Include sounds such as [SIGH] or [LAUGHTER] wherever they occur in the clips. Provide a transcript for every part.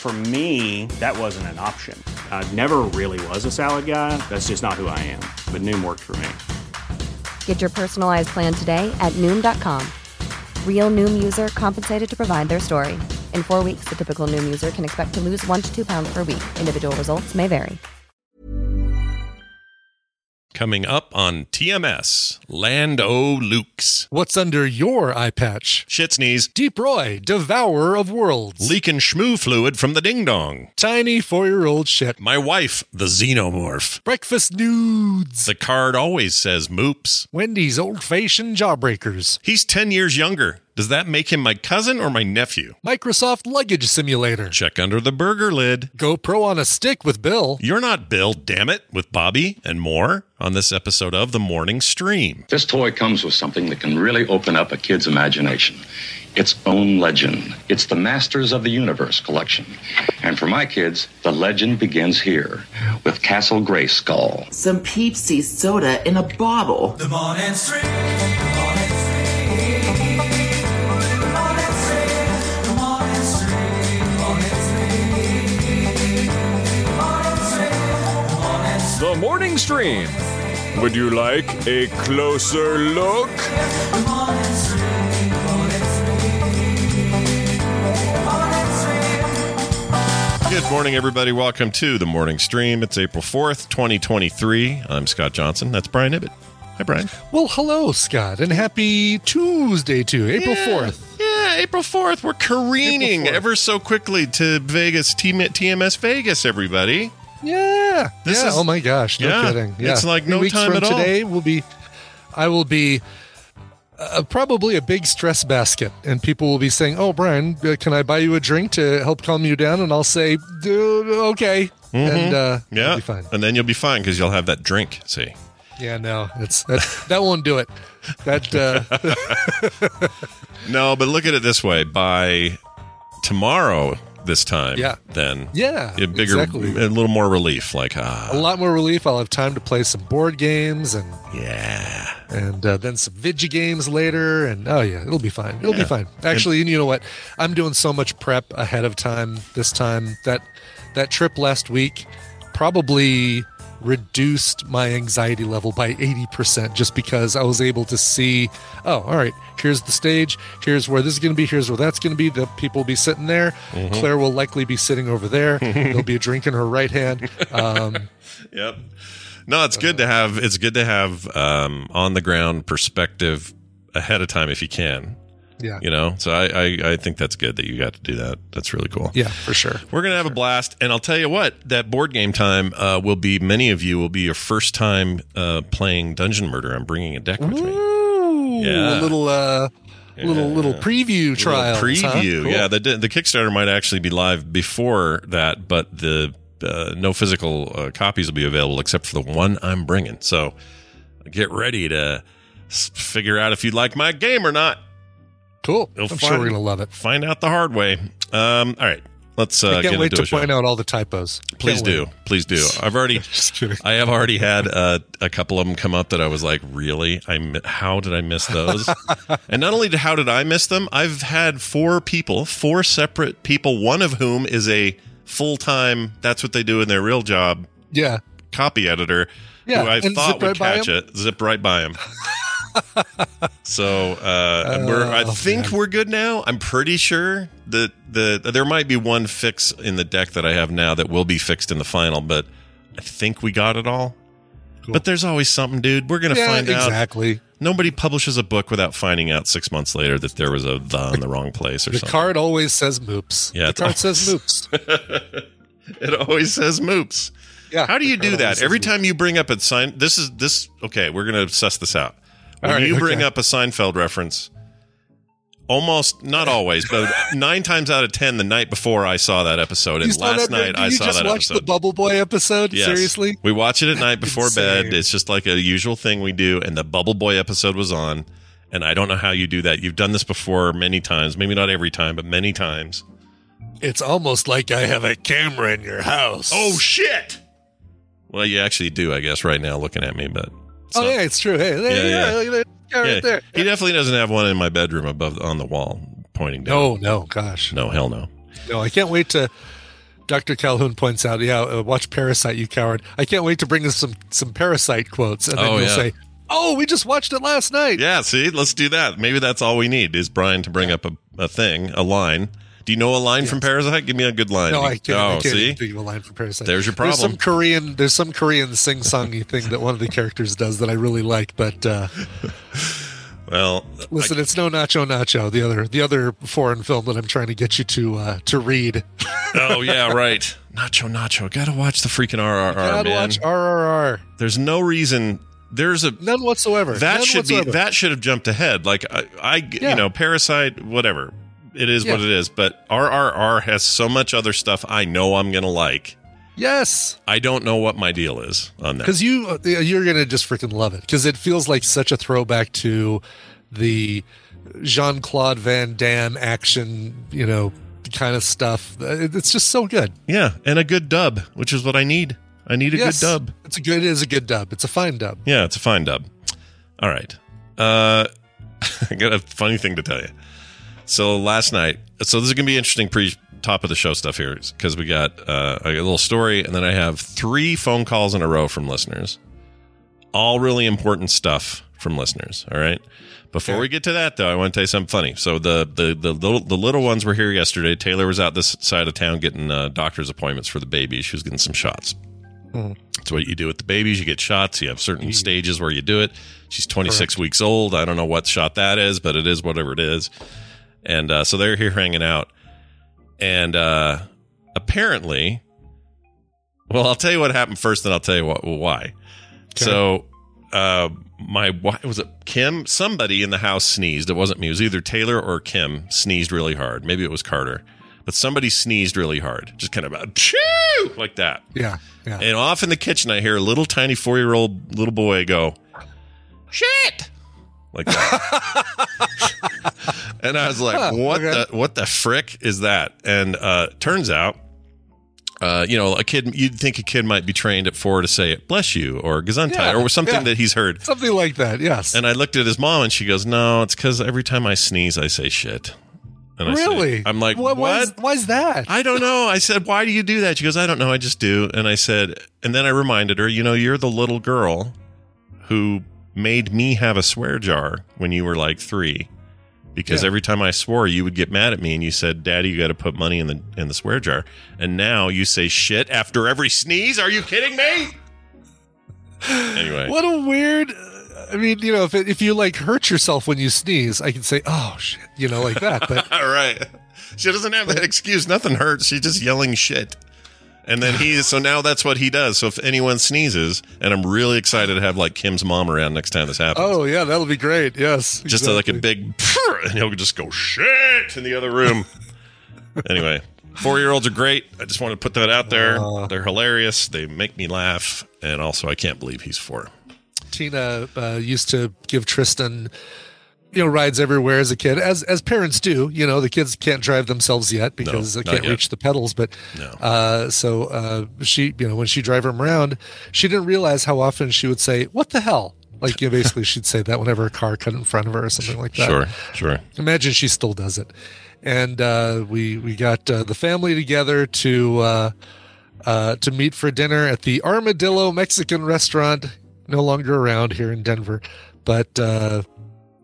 For me, that wasn't an option. I never really was a salad guy. That's just not who I am. But Noom worked for me. Get your personalized plan today at Noom.com. Real Noom user compensated to provide their story. In four weeks, the typical Noom user can expect to lose one to two pounds per week. Individual results may vary. Coming up on TMS, Land O' Lukes. What's under your eye patch? Shit sneeze. Deep Roy, Devourer of Worlds. Leaking schmoo fluid from the ding dong. Tiny four year old shit. My wife, the xenomorph. Breakfast nudes. The card always says moops. Wendy's old fashioned jawbreakers. He's 10 years younger. Does that make him my cousin or my nephew? Microsoft Luggage Simulator. Check under the burger lid. GoPro on a stick with Bill. You're not Bill, damn it, with Bobby and more on this episode of The Morning Stream. This toy comes with something that can really open up a kid's imagination. Its own legend. It's the Masters of the Universe collection. And for my kids, the legend begins here with Castle Grayskull. Some Peepsy soda in a bottle. The morning stream. The morning stream. Morning stream. The Morning Stream. Would you like a closer look? Good morning, everybody. Welcome to The Morning Stream. It's April 4th, 2023. I'm Scott Johnson. That's Brian Ibbott. Hi, Brian. Well, hello, Scott, and happy Tuesday too, April Yeah. 4th. Yeah, April 4th. We're careening 4th. ever so quickly to Vegas, Team- TMS Vegas, everybody. Yeah. This yeah. is- oh my gosh, no yeah, kidding. Yeah. it's like Three no weeks time from at all. today will be I will be uh, probably a big stress basket and people will be saying, "Oh, Brian, uh, can I buy you a drink to help calm you down?" And I'll say, "Dude, okay." And uh Mm-hmm. Yeah. be fine. And then you'll be fine because you'll have that drink. See? Yeah, no. It's that that won't do it. That uh [LAUGHS] No, but look at it this way: by tomorrow, this time, Yeah. then Yeah, you bigger, exactly. a little more relief. Like ah, a lot more relief. I'll have time to play some board games and yeah, and uh, then some vidgy games later and oh yeah it'll be fine it'll Yeah. be fine actually you know what i'm doing so much prep ahead of time this time that that trip last week probably reduced my anxiety level by 80% just because i was able to see oh all right here's the stage here's where this is going to be here's where that's going to be the people will be sitting there Mm-hmm. claire will likely be sitting over there [LAUGHS] there'll be a drink in her right hand um, [LAUGHS] yep. No, it's good to have. It's good to have um, on the ground perspective ahead of time if you can. Yeah You know, so I, I I think that's good that you got to do that. That's really cool. yeah for sure We're gonna have a blast, and I'll tell you what. That board game time uh, will be. Many of you will be your first time uh, playing Dungeon Murder. I'm bringing a deck with me. Ooh, Yeah. a little uh little little preview trial preview. Yeah, the the Kickstarter might actually be live before that, but the uh, no physical uh, copies will be available except for the one I'm bringing. So get ready to figure out if you like my game or not. Cool You'll i'm find- sure we're gonna love it Find out the hard way. Um, all right, let's uh, i can't wait to point out all the typos Please Can't do, wait. please do. [LAUGHS] I've already, I have already had uh, a couple of them come up that I was like, really? I how did I miss those? [LAUGHS] and not only did, how did I miss them, I've had four people, four separate people, one of whom is a full time. That's what they do in their real job. yeah Copy editor, Yeah, who I thought would right catch it, zip right by him. [LAUGHS] so uh, we're, I Oh, think man. we're good now. I'm pretty sure that the there might be one fix in the deck that I have now that will be fixed in the final, but I think we got it all. But there's always something, dude. We're gonna yeah, find out. exactly. Nobody publishes a book without finding out six months later that there was a the in the wrong place or The something. The card always says moops. Yeah, the card says moops. [LAUGHS] it always says moops. Yeah. How do you do that? Every moops. time you bring up a sign, this is this. Okay, we're gonna suss this out. When All right, you bring okay. up a Seinfeld reference, almost not always, but [LAUGHS] nine times out of ten, the night before I saw that episode, and last that- night I you saw just that watch episode. the Bubble Boy episode? Yes. Seriously? We watch it at night before [LAUGHS] bed. It's just like a usual thing we do. And the Bubble Boy episode was on. And I don't know how you do that. You've done this before many times. Maybe not every time, but many times. It's almost like I have a camera in your house. Oh, shit. Well, you actually do, I guess, right now looking at me. But it's oh yeah, it's true. Hey, there, Yeah, yeah, yeah. look at that guy right there. He definitely doesn't have one in my bedroom above on the wall pointing down. No, no, gosh, No, hell no. no. I can't wait to. Dr. Calhoun points out, yeah, uh, watch Parasite, you coward. I can't wait to bring us some some Parasite quotes, and then Oh, you'll say, "Oh, we just watched it last night." Yeah, see, let's do that. Maybe that's all we need is Brian to bring up a, a thing, a line. Do you know a line from Parasite? Give me a good line. No, I can't. Oh, I can't see? think of a line from Parasite. There's your problem. There's some. Korean. There's some Korean sing-songy thing that one of the characters does that I really like. But uh, [LAUGHS] Well, listen, it's no Nacho Nacho. The other, the other foreign film that I'm trying to get you to uh, to read. [LAUGHS] oh yeah, right. Nacho, Nacho. Gotta watch the freaking RRR, Gotta man. watch RRR. There's no reason. There's a None whatsoever. that None should whatsoever. be that should have jumped ahead. Like I, I Yeah. you know, Parasite, whatever. It is what it is. But RRR has so much other stuff I know I'm gonna like. Yes, I don't know what my deal is on that. because you uh, you're gonna just freaking love it because it feels like such a throwback to the Jean Claude Van Damme action, you know, kind of stuff. It's just so good. Yeah, and a good dub, which is what I need. I need a Yes, good dub. It's a good. It is a good dub. It's a fine dub. Yeah, it's a fine dub. All right. Uh [LAUGHS] I got a funny thing to tell you. So last night, so this is going to be interesting pre top of the show stuff here because we got uh, a little story and then I have three phone calls in a row from listeners. All really important stuff from listeners, all right? Before Okay. we get to that though, I want to tell you something funny. So the the the little, the little ones were here yesterday. Taylor was out this side of town getting uh, doctor's appointments for the baby. She was getting some shots. That's what you do with the babies. You get shots. You have certain stages where you do it. She's 26 weeks old. I don't know what shot that is, but it is whatever it is. And uh, so they're here hanging out. And uh, apparently, well, I'll tell you what happened first, then I'll tell you what, why. So, uh, my wife was it Kim? Somebody in the house sneezed. It wasn't me. It was either Taylor or Kim sneezed really hard. Maybe it was Carter, but somebody sneezed really hard, just kind of chew like that. Yeah, yeah. And off in the kitchen, I hear a little tiny four year old little boy go, shit. Like that. [LAUGHS] and I was like, Huh, what okay. the what the frick is that? And uh turns out uh, you know, a kid, you'd think a kid might be trained at four to say, bless you, or gesundheit, Yeah, or something yeah. that he's heard. Something like that. Yes. And I looked at his mom and she goes, no, it's because every time I sneeze, I say shit. And I say- really? I'm like, what? Why is, why is that? I don't know. I said, why do you do that? She goes, I don't know. I just do. And I said, and then I reminded her, you know, you're the little girl who made me have a swear jar when you were like three. Because Yeah. every time I swore, you would get mad at me and you said, Daddy, you got to put money in the in the swear jar. And now you say shit after every sneeze. Are you kidding me? [GASPS] Anyway. What a weird. I mean, you know, if it, if you like hurt yourself when you sneeze, I can say, "Oh shit," you know, like that. But [LAUGHS] All right. She doesn't have that excuse. Nothing hurts. She's just yelling shit. And then he, so now that's what he does. So if anyone sneezes, and I'm really excited to have like Kim's mom around next time this happens. oh yeah, that'll be great. Yes, just a, like a big, and he'll just go shit in the other room. anyway, four year olds are great. I just want to put that out there. They're hilarious. They make me laugh. And also, I can't believe he's four. Tina uh, used to give Tristan, you know, rides everywhere as a kid, as as parents do. You know, the kids can't drive themselves yet because No, they can't yet. reach the pedals. But No. uh, so uh, she, you know, when she drive him around, she didn't realize how often she would say, "What the hell." Like, you know, basically, she'd say that whenever a car cut in front of her or something like that. Sure, sure. Imagine she still does it. And uh, we we got uh, the family together to uh, uh, to meet for dinner at the Armadillo Mexican restaurant, no longer around here in Denver, but.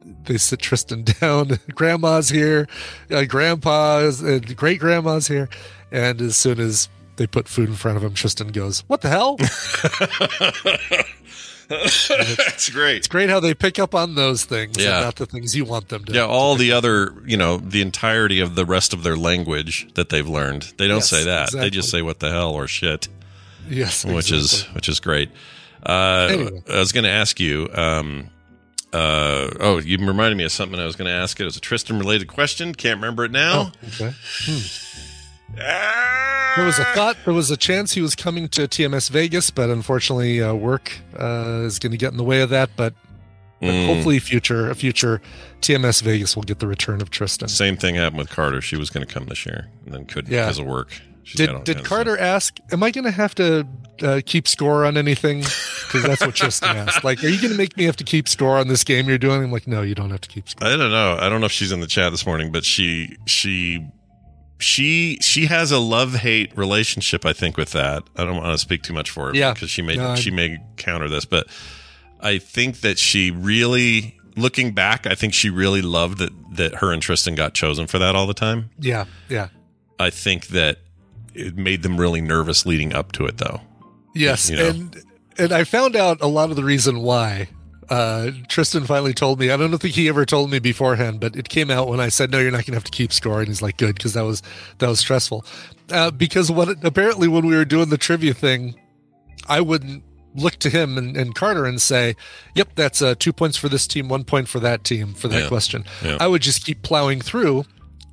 Uh, they sit Tristan [LAUGHS] down. Grandma's here, uh, Grandpa's, and great grandma's here, and as soon as they put food in front of him, Tristan goes, "What the hell?" [LAUGHS] That's great. It's great how they pick up on those things, Yeah. and not the things you want them to. Yeah, all the other, you know, the entirety of the rest of their language that they've learned. They don't Yes, say that. They just say what the hell or shit, yes, which is which is great. Uh, Anyway. I was going to ask you. Um, uh, oh, you reminded me of something. I was going to ask it. Was a Tristan related question. Can't remember it now. Oh, okay. There was a thought, there was a chance he was coming to TMS Vegas, but unfortunately, uh, work uh, is going to get in the way of that. But, but Mm. hopefully, future a future TMS Vegas will get the return of Tristan. Same thing happened with Carter. She was going to come this year and then couldn't Yeah. because of work. She's Did did Carter ask? Am I going to have to uh, keep score on anything? Because that's what Tristan [LAUGHS] asked. Like, are you going to make me have to keep score on this game you're doing? I'm like, no, you don't have to keep score. I don't know. I don't know if she's in the chat this morning, but she she she she has a love hate relationship. I think with that. I don't want to speak too much for her. Yeah. because she may No, she may counter this, but I think that she really, looking back, I think she really loved that that her and Tristan got chosen for that all the time. Yeah, yeah. I think that it made them really nervous leading up to it, though. Yes, You know. and and I found out a lot of the reason why. Uh, Tristan finally told me. I don't think he ever told me beforehand, but it came out when I said, "No, you're not going to have to keep score." And he's like, "Good," because that was that was stressful. Uh, because what apparently when we were doing the trivia thing, I wouldn't look to him and, and Carter and say, "Yep, that's uh, two points for this team, one point for that team for that Yeah. question." Yeah. I would just keep plowing through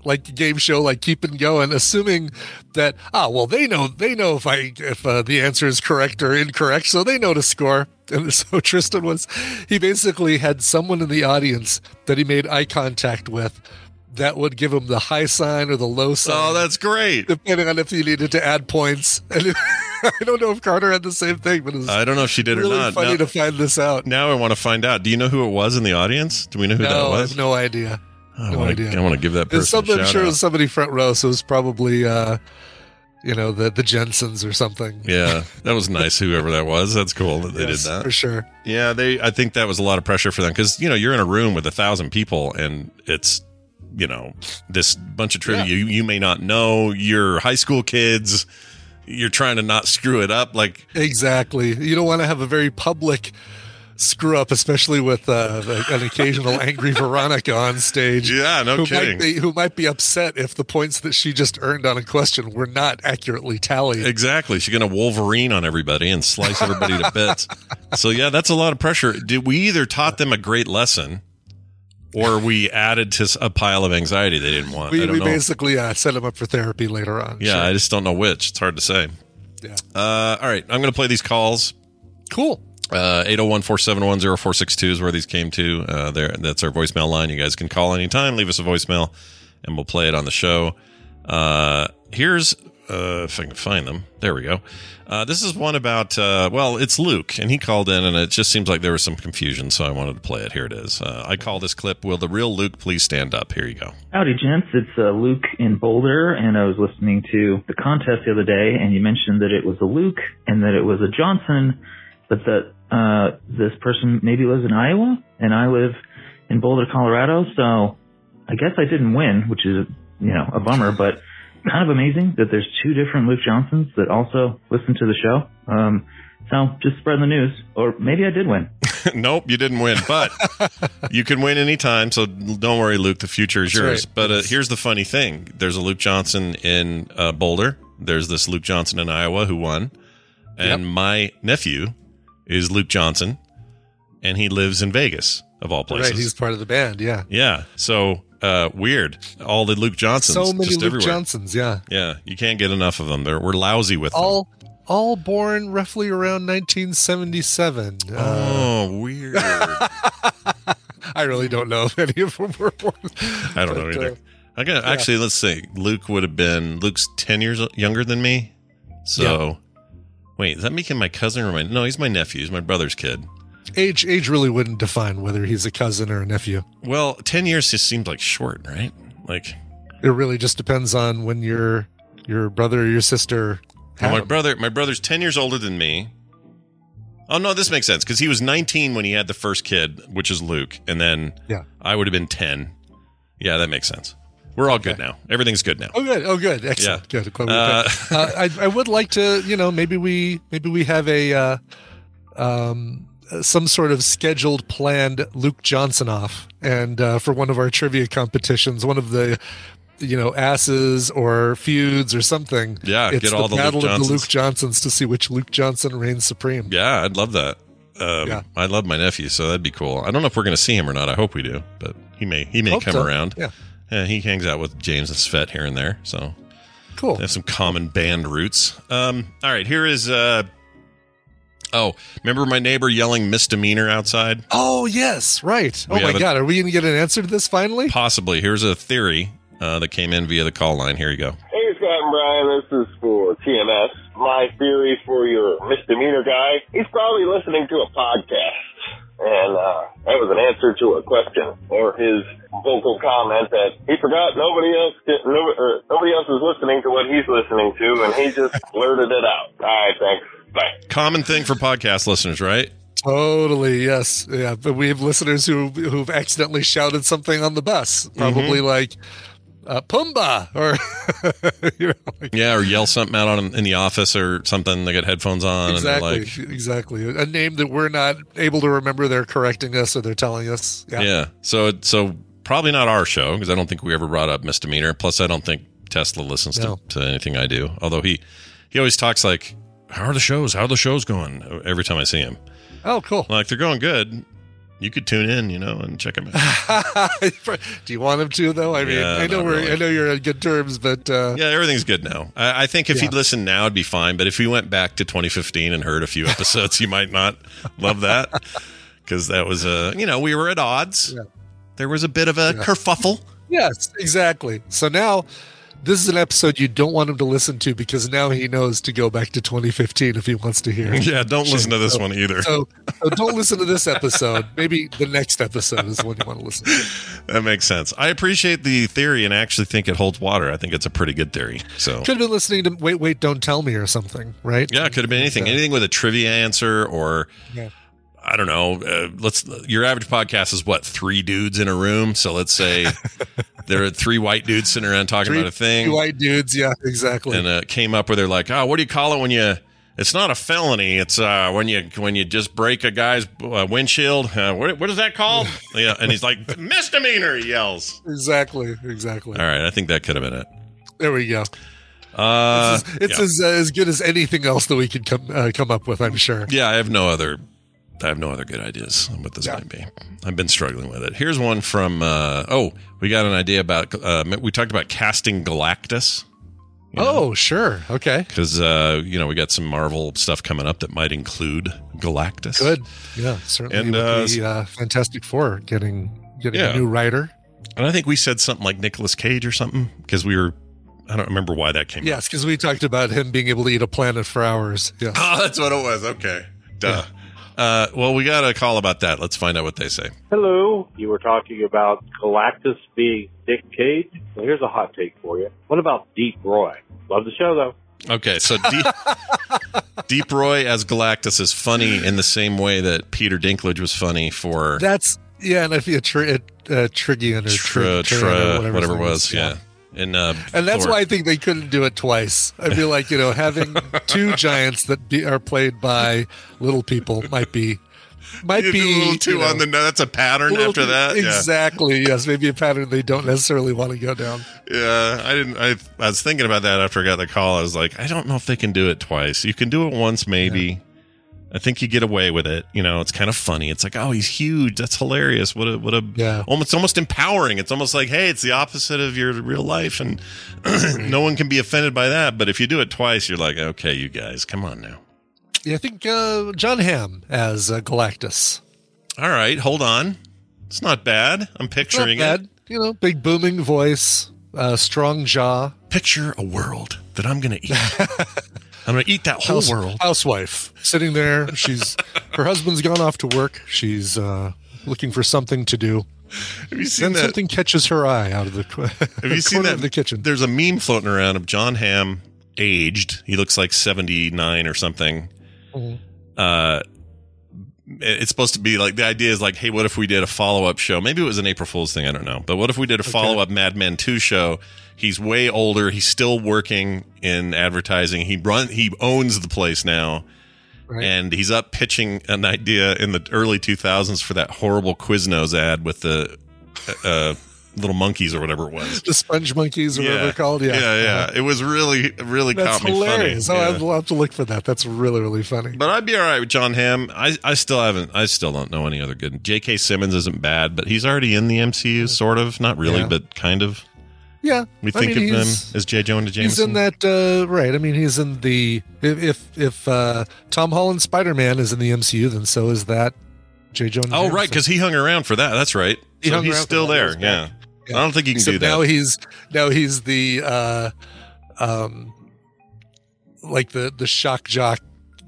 like the game show, like keeping going, assuming that ah, well, they know they know if I if uh, the answer is correct or incorrect, so they know to score. [LAUGHS] And so Tristan was, he basically had someone in the audience that he made eye contact with that would give him the high sign or the low sign. Oh, that's great. depending on if he needed to add points. [LAUGHS] And I don't know if Carter had the same thing, but it was I don't know if she did really or not. funny Now, to find this out. now I want to find out. Do you know who it was in the audience? Do we know who that no, I was? have no idea. I no want idea. to. I want to give that person. I'm sure it was somebody front row, so it was probably, uh, you know, the the Jensens or something. Yeah, that was nice. Whoever that was, that's cool that they Yes, did that. for sure. Yeah, they. I think that was a lot of pressure for them because you know you're in a room with a thousand people and it's you know this bunch of trivia Yeah. you, you may not know. You're high school kids. You're trying to not screw it up. Like Exactly. You don't want to have a very public screw up, especially with uh, an occasional angry Veronica on stage. Yeah, no who kidding. Might be, who might be upset if the points that she just earned on a question were not accurately tallied. exactly, she's gonna Wolverine on everybody and slice everybody to bits. So yeah, that's a lot of pressure. Did we either taught them a great lesson? Or we added to a pile of anxiety they didn't want. I we we basically uh, set them up for therapy later on. Yeah, Sure. I just don't know which. It's hard to say. yeah. Uh, all right, I'm going to play these calls. Cool. Uh, 801-471-0462 is where these came to. Uh, there, that's our voicemail line. You guys can call anytime, leave us a voicemail, and we'll play it on the show. Uh, here's, uh, if I can find them. There we go. Uh, this is one about, uh, well, it's Luke, and he called in, and it just seems like there was some confusion, so I wanted to play it. Here it is. Uh, I call this clip, Will the Real Luke Please Stand Up? Here you go. Howdy, gents. It's uh, Luke in Boulder, and I was listening to the contest the other day, and you mentioned that it was a Luke and that it was a Johnson, but that uh, this person maybe lives in Iowa, and I live in Boulder, Colorado. So I guess I didn't win, which is you know a bummer, but kind of amazing that there's two different Luke Johnsons that also listen to the show. Um, so just spread the news, or maybe I did win. [LAUGHS] nope, you didn't win, but [LAUGHS] you can win anytime. So don't worry, Luke. The future is That's yours. right. But uh, here's the funny thing: there's a Luke Johnson in uh, Boulder. There's this Luke Johnson in Iowa who won, and my nephew is Luke Johnson, and he lives in Vegas of all places. Right. He's part of the band. Yeah. yeah. So uh, weird. All the Luke Johnsons. so many Luke everywhere. Johnsons. Yeah. Yeah, you can't get enough of them. They're, we're lousy with them. All all born roughly around 1977. Uh, Oh, [LAUGHS] weird. I really don't know if any of them were born. I don't know either. uh, I got actually. Let's see. Luke would have been Luke's ten years younger than me. So, wait, is that making my cousin or my? No, he's my nephew. He's my brother's kid. age age really wouldn't define whether he's a cousin or a nephew. Well, ten years just seems like short, right? Like, It really just depends on when your your brother or your sister. well, my him. brother, my brother's ten years older than me. Oh no, this makes sense because he was nineteen when he had the first kid, which is Luke, and then Yeah. I would have been ten. Yeah, that makes sense. We're all good now. Everything's good now. Oh, good. Oh, good. Excellent. Yeah. Good. Uh, uh, I, I would like to, you know, maybe we maybe we have a uh, um, some sort of scheduled, planned Luke Johnson off, and uh, for one of our trivia competitions, one of the you know asses or feuds or something. Yeah, it's get the all the Luke battle of the Johnsons. Luke Johnsons to see which Luke Johnson reigns supreme. Yeah, I'd love that. Um, Yeah. I love my nephew, so that'd be cool. I don't know if we're going to see him or not. I hope we do, but he may he may Hope come so. around. Yeah. Yeah, he hangs out with James and Svet here and there, so Cool. they have some common band roots. Um, all right, here is. Uh, oh, remember my neighbor yelling misdemeanor outside? Oh yes, right. Oh my have a- god, are we going to get an answer to this finally? Possibly. Here's a theory uh, that came in via the call line. Here you go. Hey, Scott and Brian, this is for TMS. My theory for your misdemeanor guy, he's probably listening to a podcast. And uh, that was an answer to a question or his vocal comment that he forgot nobody else get, no, or nobody else is listening to what he's listening to, and he just [LAUGHS] blurted it out. All right, thanks. Bye. Common thing for podcast listeners, right? Totally, yes, yeah. But we have listeners who who've accidentally shouted something on the bus, probably Mm-hmm. like uh, "Pumbaa" or [LAUGHS] you know, like, Yeah, or yell something out on, in the office or something. They got headphones on exactly, and like, exactly. A name that we're not able to remember. They're correcting us or they're telling us. Yeah, Yeah. So so probably not our show because I don't think we ever brought up misdemeanor. Plus, I don't think Tesla listens No. to, to anything I do. Although he he always talks like, "How are the shows? How are the shows going?" Every time I see him, Oh, cool. like they're going good. You could tune in, you know, and check them out. [LAUGHS] Do you want him to though? I mean, Yeah, I know we're really. I know you're on good terms, but uh, yeah, everything's good now. I, I think if Yeah. he'd listened now, it'd be fine. But if he went back to 2015 and heard a few episodes, he might not love that because that was a you know we were at odds. Yeah. There was a bit of a kerfuffle. Yes, exactly. So now this is an episode you don't want him to listen to because now he knows to go back to 2015 if he wants to hear. Yeah, don't listen to this So- one either. So, so don't listen to this episode. Maybe the next episode is the one you want to listen to. That makes sense. I appreciate the theory and actually think it holds water. I think it's a pretty good theory. So Could have been listening to Wait, Wait, Don't Tell Me or something, right? yeah, it could have been anything. Anything with a trivia answer or Yeah. I don't know. Uh, let's. Your average podcast is what three dudes in a room. So let's say [LAUGHS] there are three white dudes sitting around talking Three, about a thing, three white dudes. Yeah, exactly. and uh, came up where they're like, "Oh, what do you call it when you?" It's not a felony. It's uh, when you when you just break a guy's uh, windshield. Uh, what, what is that called? [LAUGHS] yeah, and he's like misdemeanor. He yells. exactly. Exactly. All right, I think that could have been it. There we go. Uh, It's yeah. as uh, as good as anything else that we could come uh, come up with. I'm sure. Yeah, I have no other. I have no other good ideas on what this might be. I've been struggling with it. Here's one from. Uh, oh, we got an idea about. Uh, we talked about casting Galactus Oh, sure. Okay. because uh, you know we got some Marvel stuff coming up that might include Galactus. Good. Yeah, certainly. And, uh, the uh, Fantastic Four getting getting Yeah. a new writer. And I think we said something like Nicolas Cage or something because we were. I don't remember why that came. Yes, because we talked about him being able to eat a planet for hours. Yes. Oh, [LAUGHS] that's what it was. Okay. Duh. Uh, well, we got a call about that. Let's find out what they say. Hello. You were talking about Galactus being Dick Cage. Well, here's a hot take for you. What about Deep Roy? Love the show though. Okay, so Deep, [LAUGHS] Deep Roy as Galactus is funny in the same way that Peter Dinklage was funny for That's yeah, and I feel tri- uh, Trigian or Tra, Tri- Tra, Trian or whatever, it his was. is. Yeah. And, uh, And that's Thor. why I think they couldn't do it twice. I feel like you know having [LAUGHS] two giants that be, are played by little people might be might You be a little too you know, on the that's a pattern little after too- that. Yeah. Exactly. Yes, maybe a pattern they don't necessarily want to go down. Yeah, I didn't. I, I was thinking about that after I got the call. I was like, I don't know if they can do it twice. You can do it once, maybe. I think you get away with it. You know, it's kind of funny. It's like, oh, he's huge. That's hilarious. What a what a Yeah. almost almost empowering. It's almost like, hey, it's the opposite of your real life, and [CLEARS THROAT] no one can be offended by that. But if you do it twice, you're like, okay, you guys, come on now. Yeah, I think uh, John Hamm as uh, Galactus. All right, hold on. It's not bad. I'm Not picturing bad. it. You know, big booming voice, uh, strong jaw. Picture a world that I'm going to eat. [LAUGHS] I'm going to eat that whole House- world. Housewife sitting there. She's her husband's gone off to work. She's uh, looking for something to do. Have you seen Then that? something catches her eye out of the [LAUGHS] Have you seen that of the kitchen? There's a meme floating around of John Hamm aged. He looks like 79 or something. Mhm. Uh, it's supposed to be like the idea is like, hey, what if we did a follow up show? Maybe it was an April Fool's thing. I don't know. But what if we did a follow up Mad Men 2 show? He's way older. He's still working in advertising. He run. He owns the place now. Right. and he's up pitching an idea in the early 2000s for that horrible Quiznos ad with the uh, little monkeys or whatever it was. The sponge monkeys, or whatever they're called. Yeah, yeah, yeah. It was really, really That's caught me hilarious. funny. Oh, Yeah. I'll have to look for that. That's really, really funny. But I'd be all right with John Hamm. I, I still haven't. I still don't know any other good. J.K. Simmons isn't bad, but he's already in the MCU, sort of. Not really, Yeah. but kind of. Yeah, We I think mean, of him as J. Jonah Jameson. He's in that uh, right. I mean, he's in the if if, if uh, Tom Holland Spider Man is in the MCU, then so is that J. Jonah. oh, Jameson. right, because he hung around for that. That's right. He so he's still there. He's Yeah. I don't think he can Except do that. Now he's now he's the uh, um, like the the shock jock,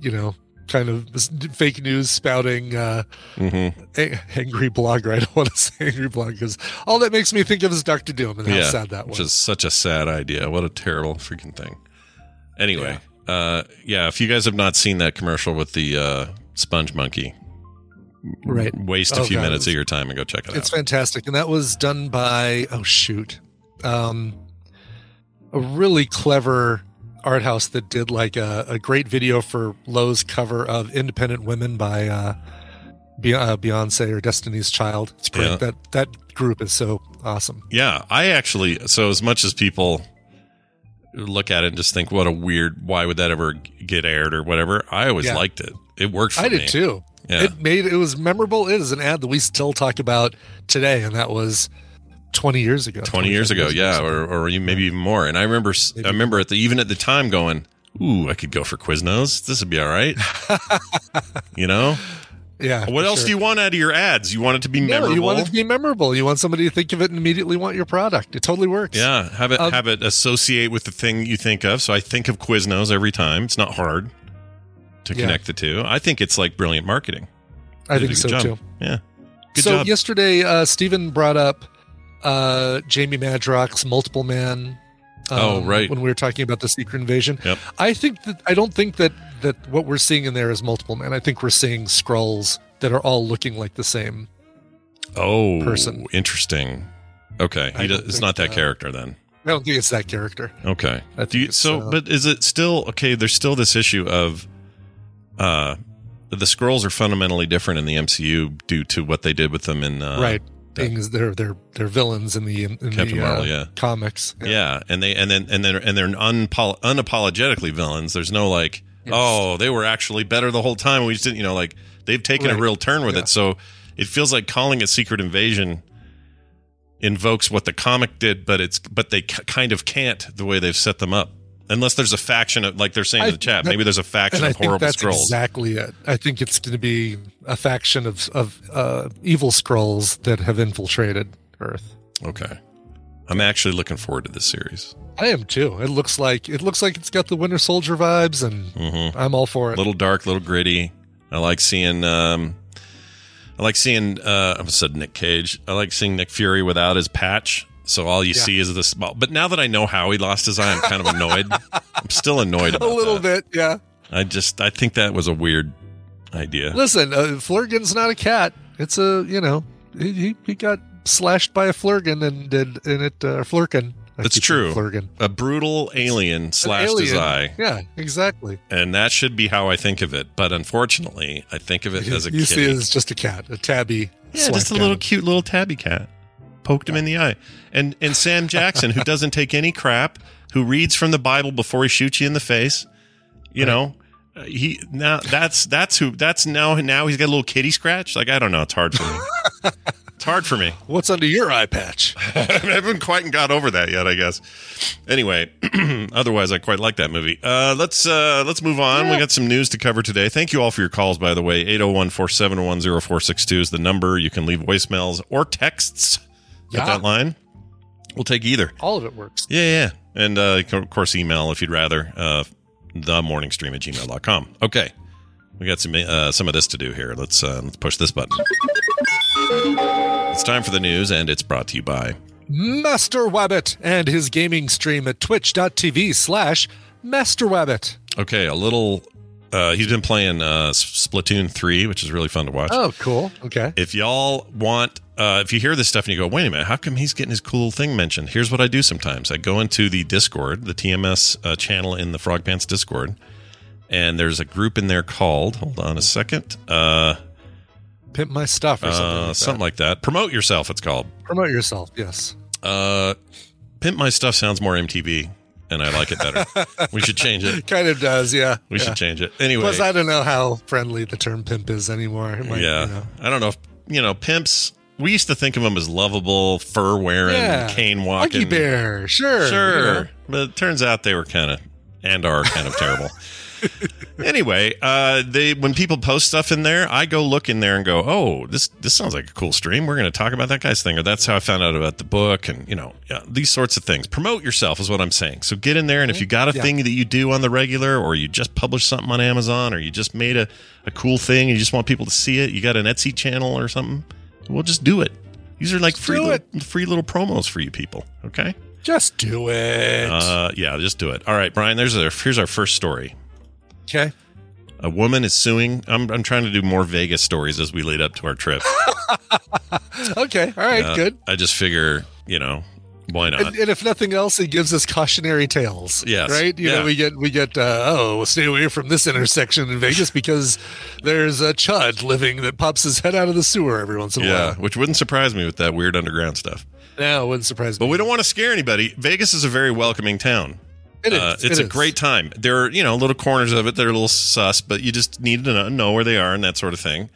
you know, kind of fake news spouting uh, Mm-hmm. a- angry blogger. [LAUGHS] I don't want to say angry blog because all that makes me think of is Doctor Doom and how yeah, sad that which was. is such a sad idea. What a terrible freaking thing. Anyway, uh, yeah, if you guys have not seen that commercial with the uh, sponge monkey, Right. waste a Oh, few God, minutes it of your time and go check it It's out. It's fantastic, and that was done by oh shoot, um, a really clever art house that did like a, a great video for Lowe's cover of Independent Women by uh, uh, Beyonce or Destiny's Child. It's great. Yeah. That that group is so awesome. Yeah, I actually. So as much as people look at it and just think, "What a weird," why would that ever get aired or whatever? I always Yeah. liked it. It worked. For I did me. too. Yeah. It made it was memorable. It is an ad that we still talk about today, and that was twenty years ago. 20 years 25 ago, yeah, or or maybe even more. And I remember, I remember at the even at the time going, "Ooh, I could go for Quiznos. This would be all right." [LAUGHS] you know, yeah. what else sure. do you want out of your ads? You want it to be No, memorable. you want it to be memorable. You want somebody to think of it and immediately want your product. It totally works. yeah, have it Um, have it associate with the thing you think of. So I think of Quiznos every time. It's not hard to Yeah. connect the two. I think it's like brilliant marketing. I think so good too. Yeah, good so job. yesterday, uh, Stephen brought up uh, Jamie Madrox, Multiple Man. um, Oh, right. When we were talking about the Secret Invasion, Yep. I think that I don't think that that what we're seeing in there is Multiple Man. I think we're seeing Skrulls that are all looking like the same. Oh, person. interesting. Okay, he does, it's not that character then. I don't think it's that character. Okay. I think Do you, so, uh, but is it still okay? There's still this issue of, uh, the Skrulls are fundamentally different in the MCU due to what they did with them in uh, right. Things they're they're they're villains in the in Captain the Marvel, uh, yeah. comics. Yeah, and they and then and then and they're unpol- unapologetically villains. There's no like, oh, they were actually better the whole time. We just didn't, you know, like they've taken a real turn with Yeah. it. So it feels like calling it Secret Invasion invokes what the comic did, but it's but they k- kind of can't the way they've set them up. Unless there's a faction of like they're saying I- in the chat, that- maybe there's a faction of think horrible that's Skrulls. exactly it. I think it's going to be a faction of of uh, evil Skrulls that have infiltrated Earth. okay, I'm actually looking forward to this series. I am too. It looks like it looks like it's got the Winter Soldier vibes, and Mm-hmm. I'm all for it. little dark, little gritty. I like seeing. Um, I like seeing. Uh, I said Nick Cage. I like seeing Nick Fury without his patch. So all you Yeah. see is this. Ball but now that I know how he lost his eye, I'm kind of annoyed. [LAUGHS] I'm still annoyed a little that. bit, yeah. I just I think that was a weird idea. Listen, uh, Flerken's not a cat. It's a you know he he, got slashed by a Flerken and did and it uh, Flerken. I That's true. Flerken. A brutal alien slashed his eye, Yeah, exactly. and that should be how I think of it. But unfortunately, I think of it [LAUGHS] as a you see kitty. it as just a cat, a tabby. Yeah, just a little cute little tabby cat. Poked him in the eye. And and Sam [LAUGHS] Jackson, who doesn't take any crap, who reads from the Bible before he shoots you in the face. You know, uh, he now that's that's who that's now now he's got a little kitty scratch. Like I don't know, it's hard for me. [LAUGHS] it's hard for me. What's under your eye patch? [LAUGHS] I haven't quite got over that yet, I guess. Anyway, [CLEARS THROAT] otherwise, I quite like that movie. Uh, let's uh, let's move on. We got some news to cover today. Thank you all for your calls, by the way. 801 471 0462 is the number. You can leave voicemails or texts Yeah. at that line. We'll take either. All of it works. Yeah, yeah. And uh, of course, email if you'd rather. Uh, the morning stream at gmail.com. Okay. We got some uh, some of this to do here. Let's uh, let's push this button. It's time for the news, and it's brought to you by Master Wabbit and his gaming stream at twitch.tv slash Master Wabbit. Okay, a little. Uh, he's been playing uh, Splatoon three, which is really fun to watch. Oh, cool. Okay. If y'all want, uh, if you hear this stuff and you go, wait a minute, how come he's getting his cool thing mentioned? Here's what I do sometimes: I go into the Discord, the TMS uh, channel in the Frog Pants Discord, and there's a group in there called. Hold on a second. Uh, Pimp my stuff or something. uh, like that. like that. Promote yourself. It's called. Promote yourself. Yes. Uh, Pimp my stuff sounds more MTV, and I like it better. [LAUGHS] we should change it. Kind of does. Yeah. We yeah. should change it anyway. Plus, I don't know how friendly the term pimp is anymore. Might, yeah, you know. I don't know if you know pimps. We used to think of them as lovable, fur wearing, Yeah. cane Lucky walking. bear. Sure. Sure. you know. But it turns out they were kind of and are kind of terrible. [LAUGHS] anyway, uh, they when people post stuff in there, I go look in there and go, "Oh, this this sounds like a cool stream. We're going to talk about that guy's thing." Or that's how I found out about the book, and you know, yeah, these sorts of things. Promote yourself is what I'm saying. So get in there, and if you got a Yeah. thing that you do on the regular, or you just published something on Amazon, or you just made a a cool thing, and you just want people to see it, you got an Etsy channel or something, well, just do it. These are like free little, free little promos for you people. Okay. Just do it. Uh, yeah, just do it. All right, Brian. There's our here's our first story. okay. A woman is suing. I'm I'm trying to do more Vegas stories as we lead up to our trip. [LAUGHS] Okay. All right. Uh, good. I just figure, you know, why not? And, and if nothing else, it gives us cautionary tales. Yes. Right. You Yeah. know, we get we get. Uh, oh, stay away from this intersection in Vegas because there's a chud living that pops his head out of the sewer every once in a yeah, while. Yeah, which wouldn't surprise me with that weird underground stuff. No, it wouldn't surprise me. But we don't want to scare anybody. Vegas is a very welcoming town. It is. Uh, It it's a is. great time. There are, you know, little corners of it that are a little sus, but you just need to know where they are and that sort of thing.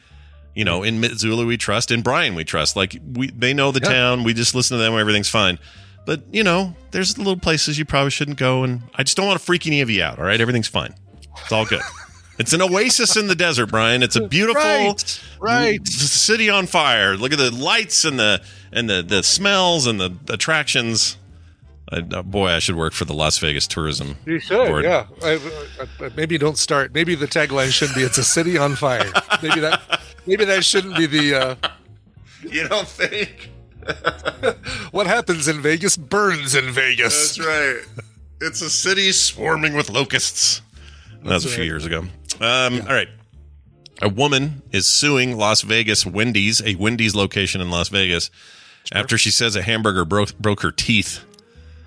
You know, in Mitsula we trust, in Brian we trust. Like we, they know the Yeah. town. We just listen to them. Everything's fine. But you know, there's little places you probably shouldn't go, and I just don't want to freak any of you out. All right, everything's fine. It's all good. [LAUGHS] it's an oasis in the desert, Brian. It's a beautiful Right. Right. city on fire. Look at the lights and the and the the smells and the attractions. I, uh, boy, I should work for the Las Vegas Tourism. You should, Board. yeah. I, I, I- maybe don't start. Maybe the tagline shouldn't be "It's a city on fire." [LAUGHS] maybe that. Maybe that shouldn't be the. Uh, [LAUGHS] You don't think? [LAUGHS] what happens in Vegas burns in Vegas. That's right. It's a city swarming with locusts. That was a few years ago. Um, All right. A woman is suing Las Vegas Wendy's, a Wendy's location in Las Vegas, after she says a hamburger broke, broke her teeth.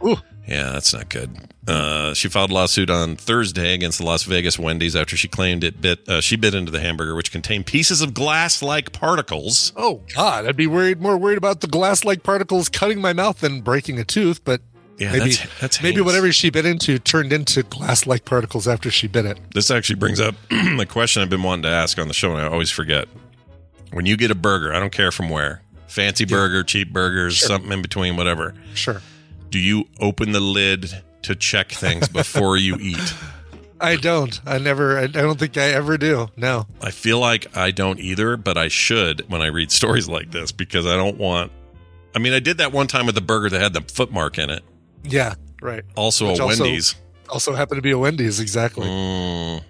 Ooh. Yeah, that's not good. Uh, she filed a lawsuit on Thursday against the Las Vegas Wendy's after she claimed it bit uh, she bit into the hamburger, which contained pieces of glass-like particles. Oh God, I'd be worried more worried about the glass-like particles cutting my mouth than breaking a tooth. But Yeah, maybe that's- that's maybe whatever she bit into turned into glass-like particles after she bit it. This actually brings up [CLEARS THROAT] a question I've been wanting to ask on the show, and I always forget. When you get a burger, I don't care from where, fancy burger, cheap burgers, something in between, whatever. Sure. Do you open the lid to check things before you [LAUGHS] eat? I don't. I never. I, don't think I ever do. No. I feel like I don't either, but I should when I read [LAUGHS] stories like this because I don't want. I mean, I did that one time with the burger that had the footmark in it. Yeah. Right. Also, Which a also- Wendy's. Also happened to be a Wendy's. Exactly. Mm,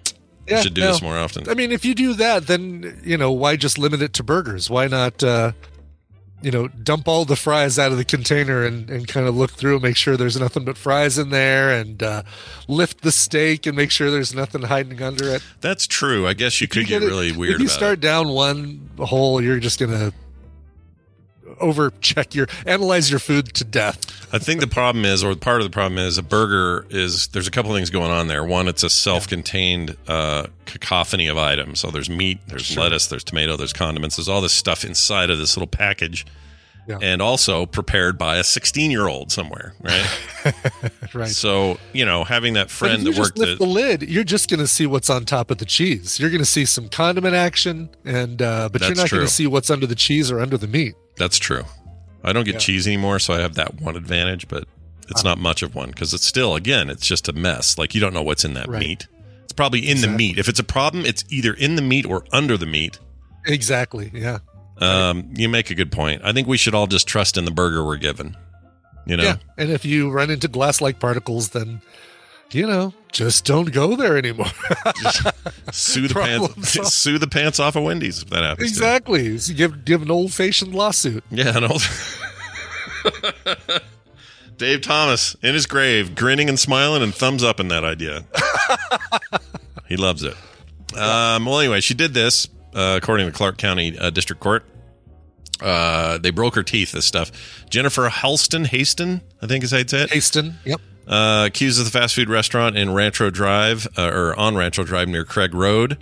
Yeah, should do no. this more often. I mean, if you do that, then you know why just limit it to burgers? Why not, uh, you know, dump all the fries out of the container and, and kind of look through, and make sure there's nothing but fries in there, and uh, lift the steak and make sure there's nothing hiding under it. That's true. I guess you could You get it- really weird If you start it. down one hole, you're just gonna over check your analyze your food to death. I think the problem is, or part of the problem is, a burger is there's a couple things going on there. One, it's a self-contained uh, cacophony of items. So there's meat, there's lettuce, there's tomato, there's condiments, there's all this stuff inside of this little package, Yeah. and also prepared by a 16-year-old somewhere, right? [LAUGHS] Right. so you know, having that friend that worked lift at the lid, you're just going to see what's on top of the cheese. You're going to see some condiment action, and uh, but you're not going to see what's under the cheese or under the meat. That's true. I don't get Yeah. cheese anymore, so I have that one advantage, but it's not much of one because it's still, again, it's just a mess. Like you don't know what's in that Right. meat. It's probably in the meat. If it's a problem, it's either in the meat or under the meat. Exactly. Yeah. Um, you make a good point. I think we should all just trust in the burger we're given. You know, Yeah. And if you run into glass-like particles, then you know just don't go there anymore. [LAUGHS] sue the Problem pants, solved. [LAUGHS] sue the pants off of Wendy's if that happens. exactly. So give give an old-fashioned lawsuit. Yeah, no. Dave Thomas in his grave, grinning and smiling and thumbs up in that idea. [LAUGHS] he loves it. Um, well, anyway, she did this uh, according to Clark County uh, District Court. Uh, they broke her teeth. This stuff. Jennifer Halston, Haston, I think is how you'd say it. Haston. Yep. Uh, accused of the fast food restaurant in Rancho Drive, uh, or on Rancho Drive near Craig Road.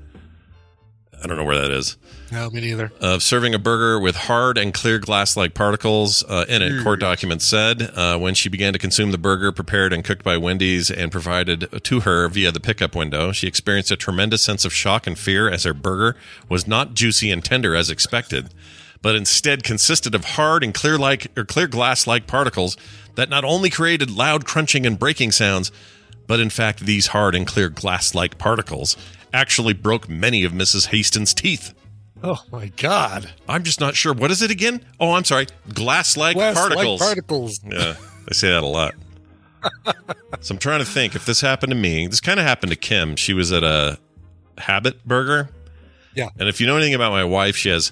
I don't know where that is. No, me neither. Of serving a burger with hard and clear glass like particles uh, in it, court documents said. Uh, when she began to consume the burger prepared and cooked by Wendy's and provided to her via the pickup window, she experienced a tremendous sense of shock and fear as her burger was not juicy and tender as expected, but instead consisted of hard and clear like or clear glass like particles that not only created loud crunching and breaking sounds, but in fact these hard and clear glass like particles actually broke many of Mrs. Hastings' teeth. Oh my God. I'm just not sure. What is it again? Oh, I'm sorry. Glass like particles. particles. Yeah, they say that a lot. [LAUGHS] so I'm trying to think if this happened to me. This kind of happened to Kim. She was at a Habit Burger. Yeah. And if you know anything about my wife, she has,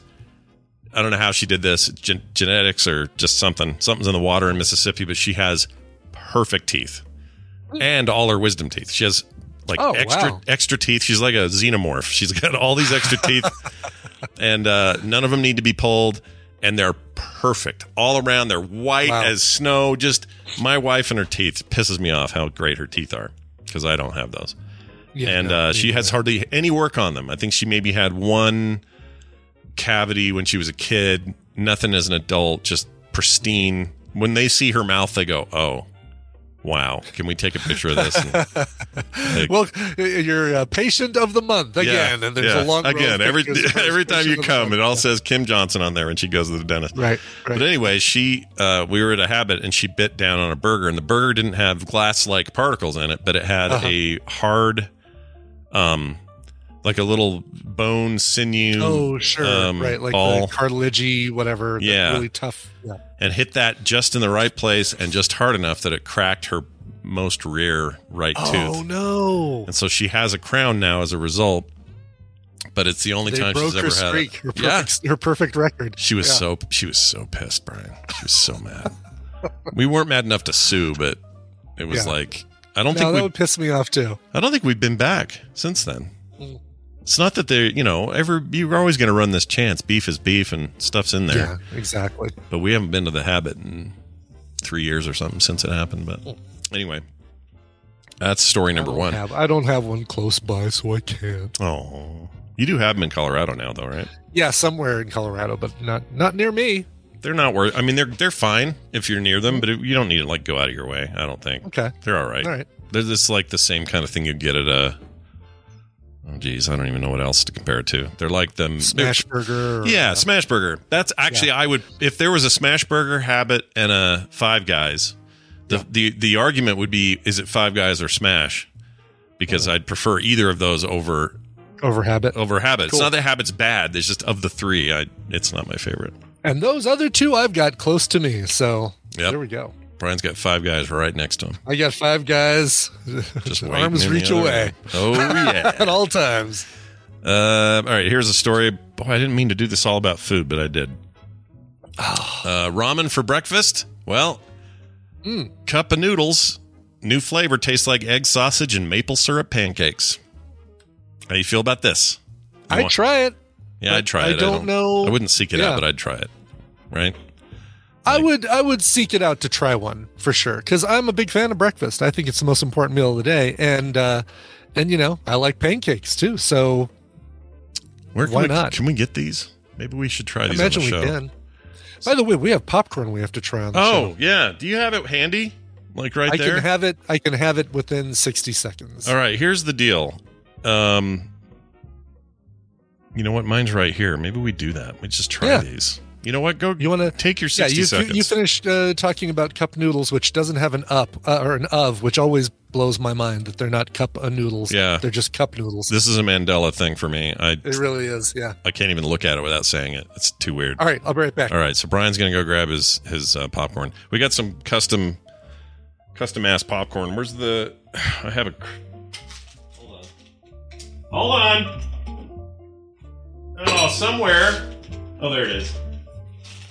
I don't know how she did this, gen- genetics or just something. Something's in the water in Mississippi, but she has perfect teeth and all her wisdom teeth. She has like Oh, extra wow. extra teeth. She's like a xenomorph. She's got all these extra [LAUGHS] teeth, and uh, none of them need to be pulled, and they're perfect all around. They're white Wow. as snow. Just my wife and her teeth pisses me off how great her teeth are because I don't have those. Yeah, and no, uh, she has hardly any work on them. I think she maybe had one cavity when she was a kid. Nothing as an adult, just pristine. When they see her mouth, they go, "Oh, wow! Can we take a picture of this?" Like, [LAUGHS] Well, you're a patient of the month again, and there's yeah. a long again every [LAUGHS] every time you patient of the come, it all says Kim Johnson on there and she goes to the dentist. Right, right. But anyway, she uh, we were at a habit and she bit down on a burger, and the burger didn't have glass like particles in it, but it had Uh-huh. a hard, um, like a little bone sinew. Oh, sure, um, right, like ball, the cartilagey, whatever. Yeah. really tough. Yeah. and hit that just in the right place and just hard enough that it cracked her most rear right Oh tooth. Oh no! And so she has a crown now as a result. But it's the only They time she's ever had streak, it. her Yeah, perfect, her perfect record. she was Yeah. so she was so pissed, Brian. She was so mad. we weren't mad enough to sue, but it was Yeah. like I don't No, think that would piss me off too. I don't think we've been back since then. Mm. It's not that they're you know ever you're always going to run this chance. Beef is beef, and stuff's in there. Yeah, exactly. But we haven't been to the habit in three years or something since it happened. But anyway, that's story number I one. Have, I don't have one close by, so I can't. Oh, you do have them in Colorado now, though, right? Yeah, somewhere in Colorado, but not not near me. They're not worth. I mean, they're they're fine if you're near them, but it, you don't need to like go out of your way. I don't think. Okay. they're all right. All right. They're just like the same kind of thing you get at a. Oh, geez, I don't even know what else to compare it to. They're like the Smash burger. or- Yeah, Smash Burger. That's actually I would if there was a Smash Burger, Habit, and a Five Guys. The the the argument would be: is it Five Guys or Smash? Because I'd prefer either of those over over habit. over Habit. It's not that Habit's bad. It's just of the three, I it's not my favorite. And those other two I've got close to me. So Yep. there we go. Brian's got Five Guys right next to him. I got five guys. Just [LAUGHS] arms reach away. way. Oh yeah. [LAUGHS] at all times. Uh, all right, here's a story. Boy, I didn't mean to do this all about food, but I did. [SIGHS] Uh, ramen for breakfast? Well, Mm. cup of noodles. New flavor tastes like egg sausage and maple syrup pancakes. How do you feel about this? You I'd want- try it. Yeah, I'd try it. I it. don't know- I wouldn't seek it Yeah. out, but I'd try it. Right? I would I would seek it out to try one for sure because I'm a big fan of breakfast. I think it's the most important meal of the day, and uh, and you know I like pancakes too. So Where can Why we, not? Can we get these? Maybe we should try I these imagine on we the show. can. By the way, we have popcorn we have to try on the Oh show. yeah. Do you have it handy? Like right I there? can have it. I can have it within 60 seconds. All right, here's the deal. Um, you know what? Mine's right here. Maybe we do that. We just try Yeah. these. You know what? Go. You want to take your Yeah, sixty you, seconds. you finished uh, talking about cup noodles, which doesn't have an up uh, or an of, which always blows my mind that they're not cup of noodles. Yeah. they're just cup noodles. this is a Mandela thing for me. I it really is. Yeah. I can't even look at it without saying it. It's too weird. All right, I'll be right back. All right, so Brian's gonna go grab his his uh, popcorn. We got some custom custom ass popcorn. Where's the? [SIGHS] I have a. Hold on. Hold on. Oh, somewhere. Oh, there it is.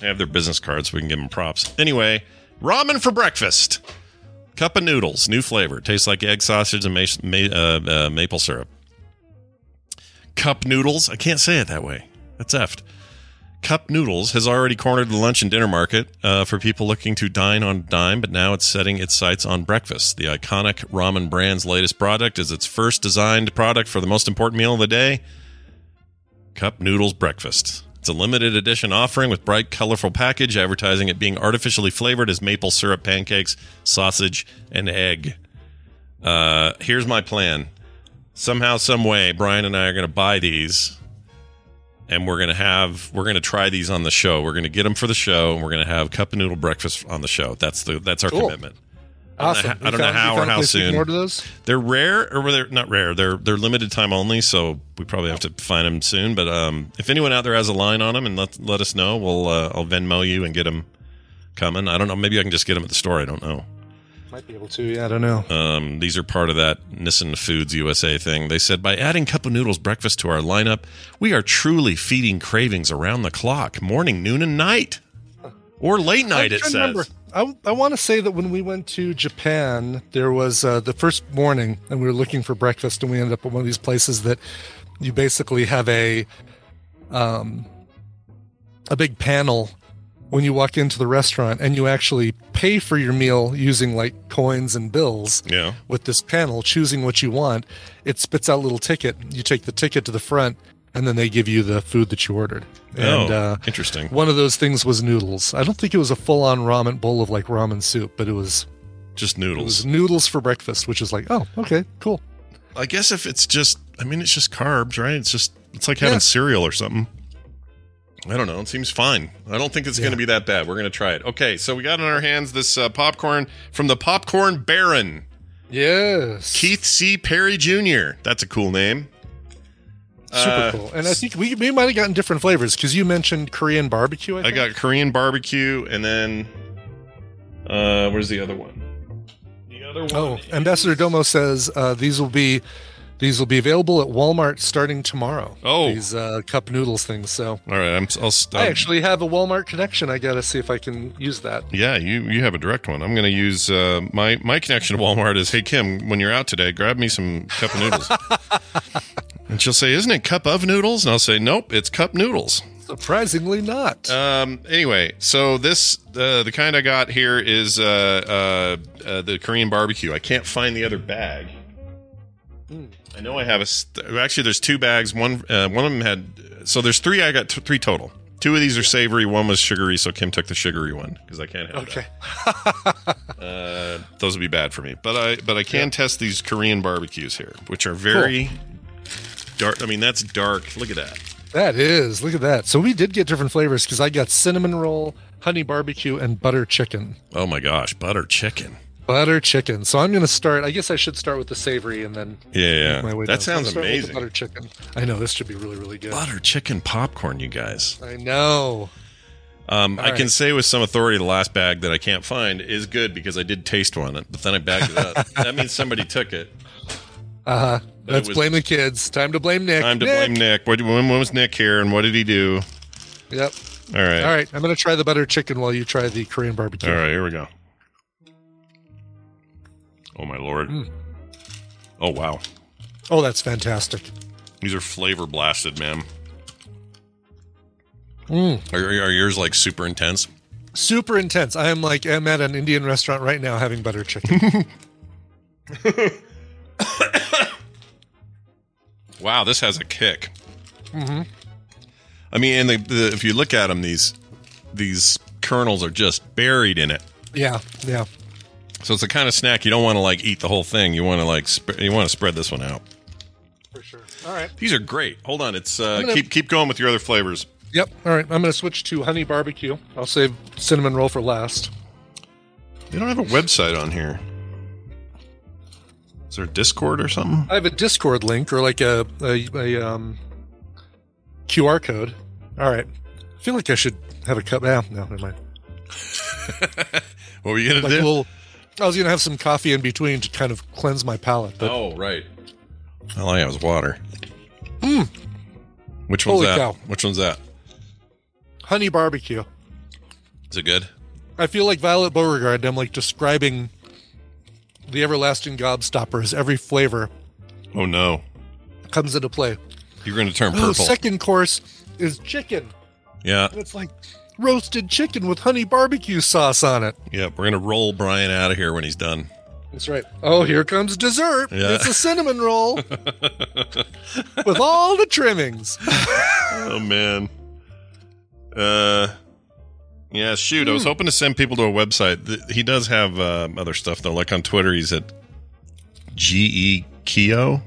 Have their business cards, so we can give them props. Anyway, ramen for breakfast. Cup of noodles, new flavor. Tastes like egg sausage and ma- ma- uh, uh, maple syrup. Cup noodles. I can't say it that way. That's effed. Cup Noodles has already cornered the lunch and dinner market uh, for people looking to dine on dime, but now it's setting its sights on breakfast. The iconic ramen brand's latest product is its first designed product for the most important meal of the day Cup Noodles Breakfast. It's a limited edition offering with bright, colorful package, advertising it being artificially flavored as maple syrup pancakes, sausage, and egg. Uh, here's my plan. Somehow, some way, Brian and I are going to buy these, and we're going to have we're going to try these on the show. We're going to get them for the show, and we're going to have cup and noodle breakfast on the show. That's the that's our Cool. commitment. I don't know how- I don't You know how or how place we can soon. those? They're rare, or they're not rare. They're they're limited time only, so we probably have to find them soon. But um, if anyone out there has a line on them, and let let us know, we'll uh, I'll Venmo you and get them coming. I don't know. Maybe I can just get them at the store. I don't know. Might be able to. Yeah, I don't know. Um, these are part of that Nissin Foods USA thing. They said by adding Cup of Noodles breakfast to our lineup, we are truly feeding cravings around the clock, morning, noon, and night, or late night. I'm It says. remember. I, I want to say that when we went to Japan, there was uh, the first morning, and we were looking for breakfast, and we ended up at one of these places that you basically have a um, a big panel when you walk into the restaurant, and you actually pay for your meal using like coins and bills. Yeah. With this panel, choosing what you want, it spits out a little ticket. You take the ticket to the front, and then they give you the food that you ordered. And oh, uh, interesting. one of those things was noodles. I don't think it was a full on ramen bowl of like ramen soup, but it was Just it noodles. was noodles for breakfast, which is like, oh, okay, cool. I guess if it's just, I mean, it's just carbs, right? It's just, it's like having Yeah. cereal or something. I don't know. It seems fine. I don't think it's going to be that bad. We're going to try it. Okay, so we got in our hands this uh, popcorn from the Popcorn Baron, Yes. Keith C. Perry Jr. That's a cool name. Super Uh, cool. And I think we, we might have gotten different flavors because you mentioned Korean barbecue. I, I got Korean barbecue, and then uh, where's the other one? The other one. Oh, Ambassador Domo says uh, these will be these will be available at Walmart starting tomorrow. Oh. these uh, cup noodles things. So All right, I'm. I'll. Stop. I actually have a Walmart connection. I got to see if I can use that. Yeah, you you have a direct one. I'm going to use uh, my my connection to Walmart is hey Kim, when you're out today, grab me some cup of noodles. [LAUGHS] and she'll say, "Isn't it cup of noodles?" And I'll say, "Nope, it's cup noodles." Surprisingly, not. Um. Anyway, so this uh, the kind I got here is uh, uh, uh, the Korean barbecue. I can't find the other bag. I know I have a. St- actually, there's two bags. One uh, one of them had. So there's three. I got t- three total. Two of these are savory. One was sugary. So Kim took the sugary one because I can't have Okay. that. [LAUGHS] [LAUGHS] Uh, those would be bad for me. But I but I can test these Korean barbecues here, which are very dark. I mean, that's dark. Look at that. That is. Look at that. So we did get different flavors because I got cinnamon roll, honey barbecue, and butter chicken. Oh my gosh, butter chicken. Butter chicken. So I'm going to start. I guess I should start with the savory and then Yeah, yeah. way That down. Sounds starting with the amazing. butter chicken. I know this should be really really good. Butter chicken popcorn, you guys. I know. Um, I All can say with some authority the last bag that I can't find is good because I did taste one, but then I bagged it up. [LAUGHS] that means somebody took it. Uh huh. Let's was- blame the kids. Time to blame Nick. Time to Nick! blame Nick. What, when was Nick here and what did he do? Yep. All right. All right. I'm going to try the butter chicken while you try the Korean barbecue. All right, here we go. Oh my lord. Mm. Oh wow. Oh, that's fantastic. These are flavor blasted, man. Mm. Are, are yours like super intense? Super intense. I am like I'm at an Indian restaurant right now having butter chicken. [LAUGHS] [COUGHS] Wow, this has a kick. hmm I mean, and the, the, if you look at them, these these kernels are just buried in it. Yeah. Yeah. So it's the kind of snack you don't want to like eat the whole thing. You want to like sp- you want to spread this one out. For sure. All right. These are great. Hold on, it's uh, gonna- keep keep going with your other flavors. Yep. All right. I'm going to switch to honey barbecue. I'll save cinnamon roll for last. They don't have a website on here. There Discord or something? I have a Discord link or like a a, a um, QR code. All right. I feel like I should have a cup. Yeah, no, never mind. [LAUGHS] What were you gonna Like a do? I was gonna have some coffee in between to kind of cleanse my palate. But oh, right. All I have is water. Mm. Which one's Holy that? cow. Which one's that? honey barbecue. Is it good? I feel like Violet Beauregarde. I'm like describing the everlasting gobstoppers. Every flavor Oh no, comes into play. you're going to turn Oh, purple. second course is chicken. Yeah. And it's like roasted chicken with honey barbecue sauce on it. Yeah. We're gonna roll Brian out of here when he's done. That's right. Oh, here comes dessert. Yeah. It's a cinnamon roll [LAUGHS] with all the trimmings. oh man. Uh. Yeah, shoot. I was hoping to send people to a website. He does have uh, other stuff though. Like on Twitter, he's at G E Kio.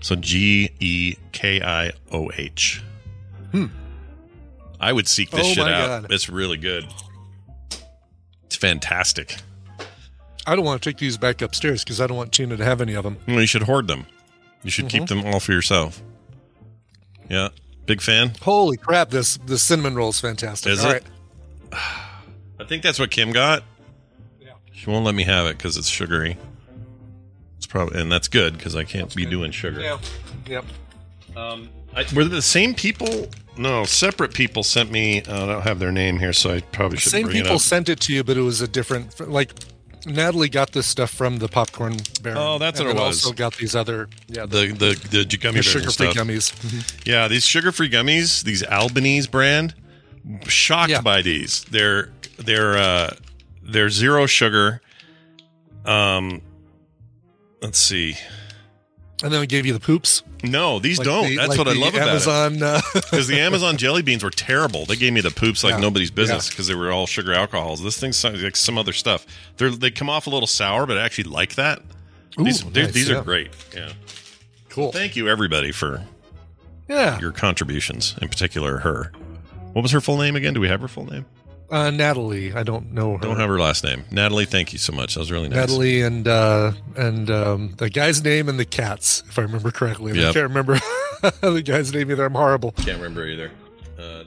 So G E K I O H. Hmm. I would seek this Oh, shit out. God. It's really good. It's fantastic. I don't want to take these back upstairs because I don't want Tina to have any of them. Well, you should hoard them. You should keep Mhm. them all for yourself. Yeah. Big fan. Holy crap! This the cinnamon roll is fantastic. Is All it? I think that's what Kim got. She won't let me have it because it's sugary. It's probably, and that's good because I can't be doing sugar. Yeah. Yep. Um, I, were the same people? No, separate people sent me. uh, I don't have their name here, so I probably should Same bring it people up. sent it to you, but it was a different. Like Natalie got this stuff from the popcorn baron. Oh, that's and what it then was. Also got these other yeah the the the, j- gummy the sugar-free stuff. gummies. Mhm. Yeah, these sugar-free gummies, these Albanese brand, shocked by these. They're they're uh they're zero sugar. Um let's see. And then we gave you the poops. No, these Like don't. the- That's like what I love about Amazon, it. uh, [LAUGHS] Because the Amazon jelly beans were terrible. They gave me the poops like Yeah. nobody's business Yeah. because they were all sugar alcohols. This thing's like some other stuff. They're they come off a little sour, but I actually like that. these Ooh, they're- nice, these yeah. are great. Yeah. Cool. Thank you everybody for Yeah. your contributions, in particular her. What was her full name again? Do we have her full name? Uh, Natalie, I don't know her. Don't have her last name. Natalie, thank you so much. That was really nice. Natalie and uh, and um, the guy's name and the cats, if I remember correctly. And I can't remember [LAUGHS] the guy's name either. I'm horrible. Can't remember either. Uh,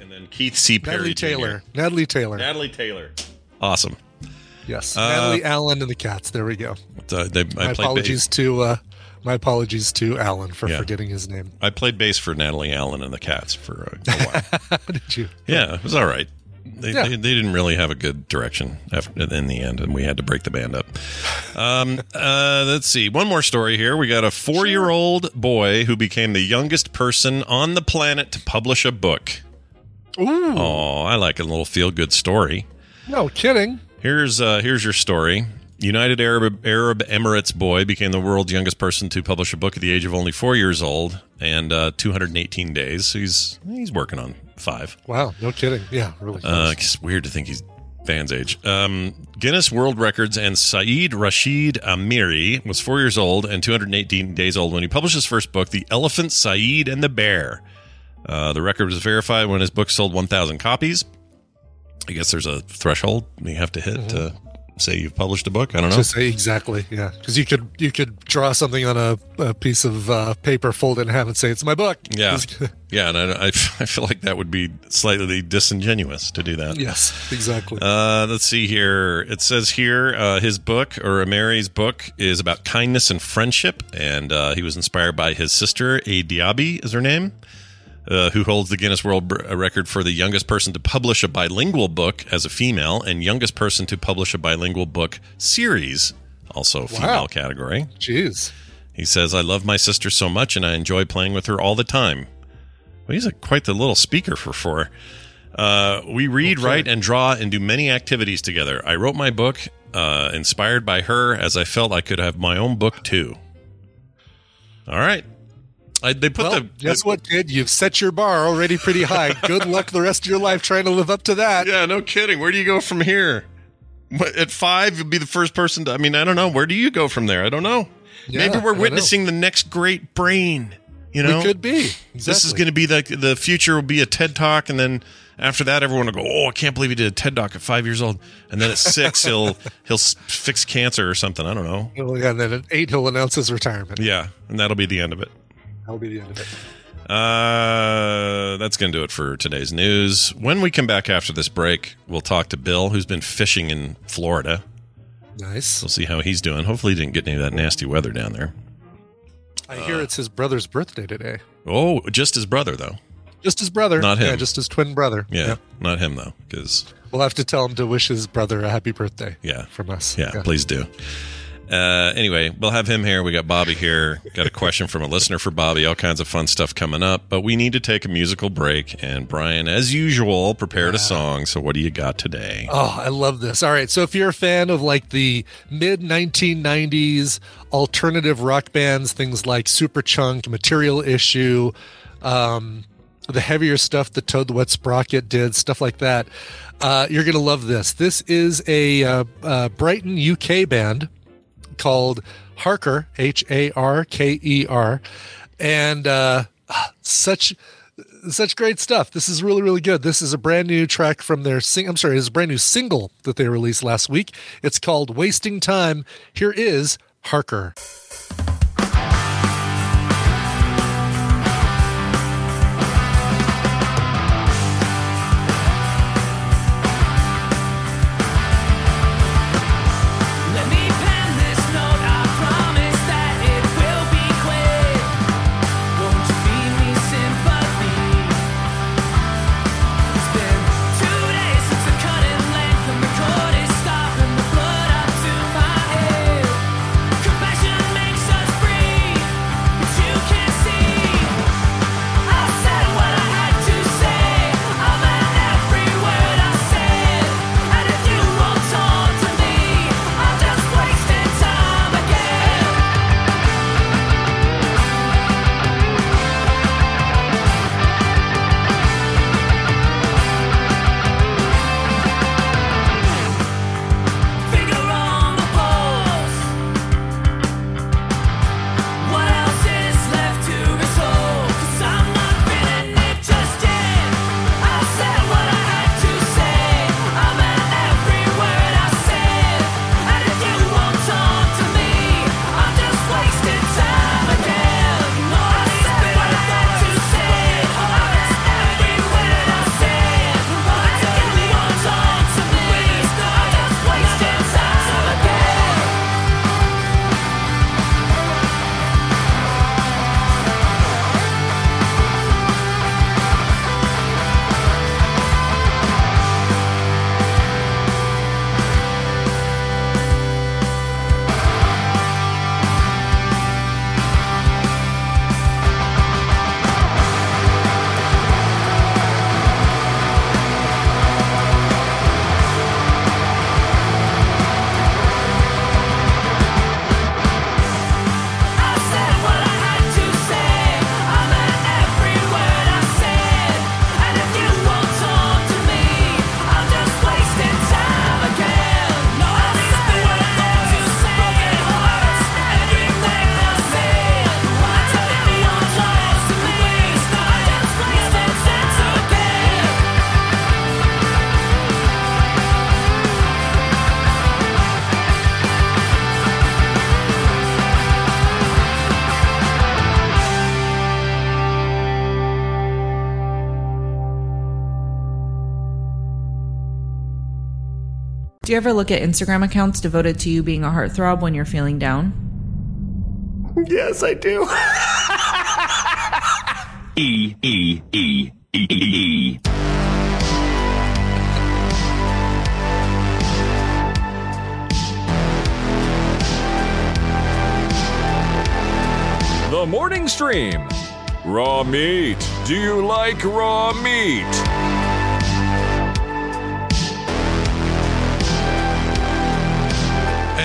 and then Keith C. Perry. Natalie Jr. Taylor. Natalie Taylor. Natalie Taylor. Awesome. yes. Uh, Natalie Allen and the cats. There we go. Uh, they, My apologies bass. to uh, my apologies to Alan for Yeah. forgetting his name. I played bass for Natalie Allen and the Cats for a, a while. [LAUGHS] Did you? yeah, it was all right. They, Yeah. they, they didn't really have a good direction after, in the end, and we had to break the band up. Um, uh, let's see. One more story here. We got a four year old boy who became the youngest person on the planet to publish a book. Ooh. Oh, I like a little feel good story. No kidding. Here's uh, here's your story. United Arab Arab Emirates boy became the world's youngest person to publish a book at the age of only four years old and uh, 218 days. So he's he's working on five. Wow. No kidding. Yeah. Really. Uh, it's weird to think he's Van's age. Um, Guinness World Records and Saeed Rashid Amiri was four years old and 218 days old when he published his first book, The Elephant, Saeed, and the Bear. Uh, the record was verified when his book sold 1,000 copies. I guess there's a threshold you have to hit to say you've published a book. I don't know. To say exactly, yeah, because you could you could draw something on a, a piece of uh, paper, fold it in half, and say it's my book. Yeah, [LAUGHS] yeah, and I, I, [LAUGHS] I feel like that would be slightly disingenuous to do that. yes, exactly. Uh, let's see here. It says here uh, his book or Mary's book is about kindness and friendship, and uh, he was inspired by his sister A Diaby is her name, uh, who holds the Guinness World Record for the youngest person to publish a bilingual book as a female, and youngest person to publish a bilingual book series, also female Wow. category. Jeez. He says, I love my sister so much and I enjoy playing with her all the time. Well, he's a, quite the little speaker for four. Uh, we read, write, and draw and do many activities together. I wrote my book uh, inspired by her as I felt I could have my own book too. All right. I, they put Well, the. guess what, kid? You've set your bar already pretty high. [LAUGHS] Good luck the rest of your life trying to live up to that. Yeah, no kidding. Where do you go from here? At five, you'll be the first person to. I mean, I don't know. Where do you go from there? I don't know. Yeah, Maybe we're witnessing the next great brain. You We know, could be. This is going to be the the future. Will be a TED talk, and then after that, everyone will go, "Oh, I can't believe he did a TED talk at five years old." And then at six, [LAUGHS] he'll he'll fix cancer or something. I don't know. Well, yeah, and then at eight, he'll announce his retirement. Yeah, and that'll be the end of it. That'll be the end of it. Uh, that's going to do it for today's news. When we come back after this break, we'll talk to Bill, who's been fishing in Florida. Nice. We'll see how he's doing. Hopefully, he didn't get any of that nasty weather down there. I hear it's his brother's birthday today. Oh, just his brother though. Just his brother. Not him. Yeah, just his twin brother. Yeah, Yep. not him though, because We'll have to tell him to wish his brother a happy birthday. Yeah. From us. Yeah, please do. Uh, anyway, we'll have him here. We got Bobby here. Got a question from a listener for Bobby. All kinds of fun stuff coming up. But we need to take a musical break. And Brian, as usual, prepared a song. So what do you got today? Oh, I love this. All right. So if you're a fan of like the mid 1990s alternative rock bands, things like Superchunk, Material Issue, um, the heavier stuff that Toad the Wet Sprocket did, stuff like that, uh, you're going to love this. This is a uh, uh, Brighton, UK band called Harker, H A R K E R. And uh, such such great stuff. This is really, really good. This is a brand new track from their sing. I'm sorry, it's a brand new single that they released last week. It's called "Wasting Time." Here is Harker. Do you ever look at Instagram accounts devoted to you being a heartthrob when you're feeling down? Yes, I do. E E E E E. The morning stream. Raw meat. Do you like raw meat?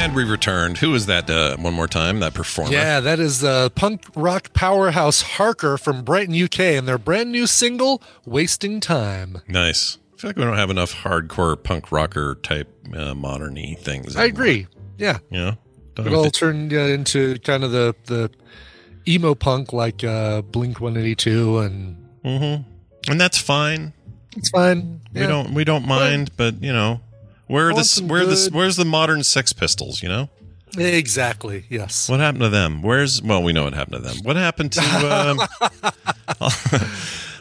And we returned. Who is that? Uh, one more time, that performer. Yeah, that is uh, punk rock powerhouse Harker from Brighton, UK, and their brand new single "Wasting Time." Nice. I feel like we don't have enough hardcore punk rocker type uh, moderny things. I agree. Yeah, Yeah. Don't it all turned uh, into kind of the the emo punk like uh, Blink One Eighty Two, and and that's fine. it's fine. We don't we don't mind, but you know, where are the where the where's the modern Sex Pistols? You know, exactly. Yes. what happened to them? Where's well, we know what happened to them. What happened to? [LAUGHS]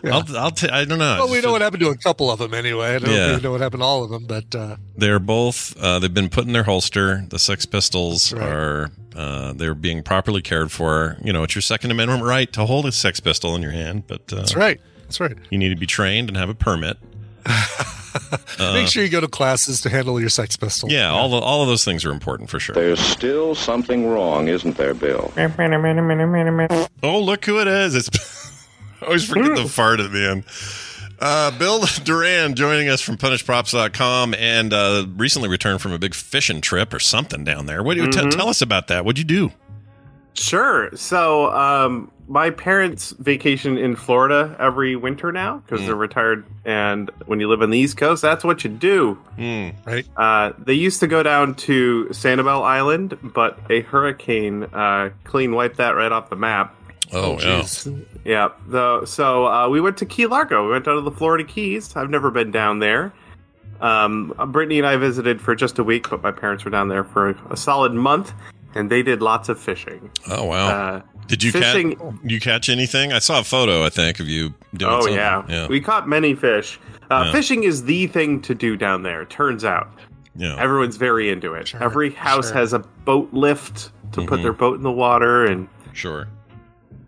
Um, I'll, I'll t- I don't know. Well, we know what happened to a couple of them anyway. I don't Yeah. know what happened to all of them, but uh, They're both. Uh, they've been put in their holster. The Sex Pistols right. are. Uh, they're being properly cared for. You know, it's your Second Amendment right to hold a Sex Pistol in your hand, but uh, that's right. That's right. You need to be trained and have a permit. [LAUGHS] [LAUGHS] Make sure you go to classes to handle your sex pistol. Yeah, all the, all of those things are important for sure. There's still something wrong, isn't there, Bill? Oh, look who it is! It's I [LAUGHS] always forget the fart at the end. Uh, Bill [LAUGHS] Doran joining us from PunishedProps.com and uh, recently returned from a big fishing trip or something down there. What do you t- Mhm. tell us about that? What'd you do? Sure. So, um, my parents vacation in Florida every winter now Hmm. because they're retired. And when you live on the East Coast, that's what you do. Right. Uh, they used to go down to Sanibel Island, but a hurricane uh, clean wiped that right off the map. Oh, yeah. Yeah. The, so uh, we went to Key Largo. We went down to the Florida Keys. I've never been down there. Um, Brittany and I visited for just a week, but my parents were down there for a solid month, and they did lots of fishing. Oh wow! Uh, Did you fishing? catch you catch anything? I saw a photo. I think of you doing. oh something. yeah. yeah, we caught many fish. Uh, Yeah. Fishing is the thing to do down there. Turns out, yeah. everyone's very into it. Every house sure. has a boat lift to put Mhm. their boat in the water, and Sure.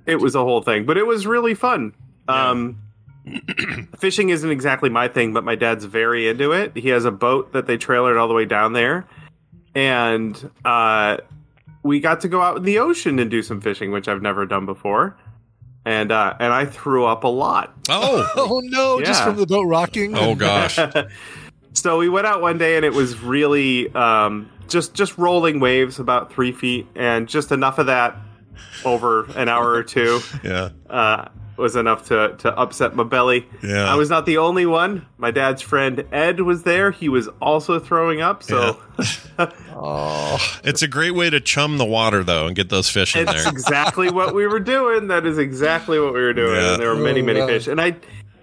it was a whole thing. But it was really fun. Um, [CLEARS THROAT] fishing isn't exactly my thing, but my dad's very into it. He has a boat that they trailered all the way down there, and uh, we got to go out in the ocean and do some fishing, which I've never done before. And uh, and I threw up a lot. Oh, [LAUGHS] Oh no! Just from the boat rocking. oh gosh. [LAUGHS] so we went out one day and it was really um, just just rolling waves about three feet and just enough of that over an hour or two [LAUGHS] Yeah. uh, was enough to to upset my belly. Yeah. I was not the only one. My dad's friend Ed was there. He was also throwing up. So Oh, [LAUGHS] It's a great way to chum the water though and get those fish in it's there. exactly what we were doing. That is exactly what we were doing. Yeah. And there were many Oh, many fish. And I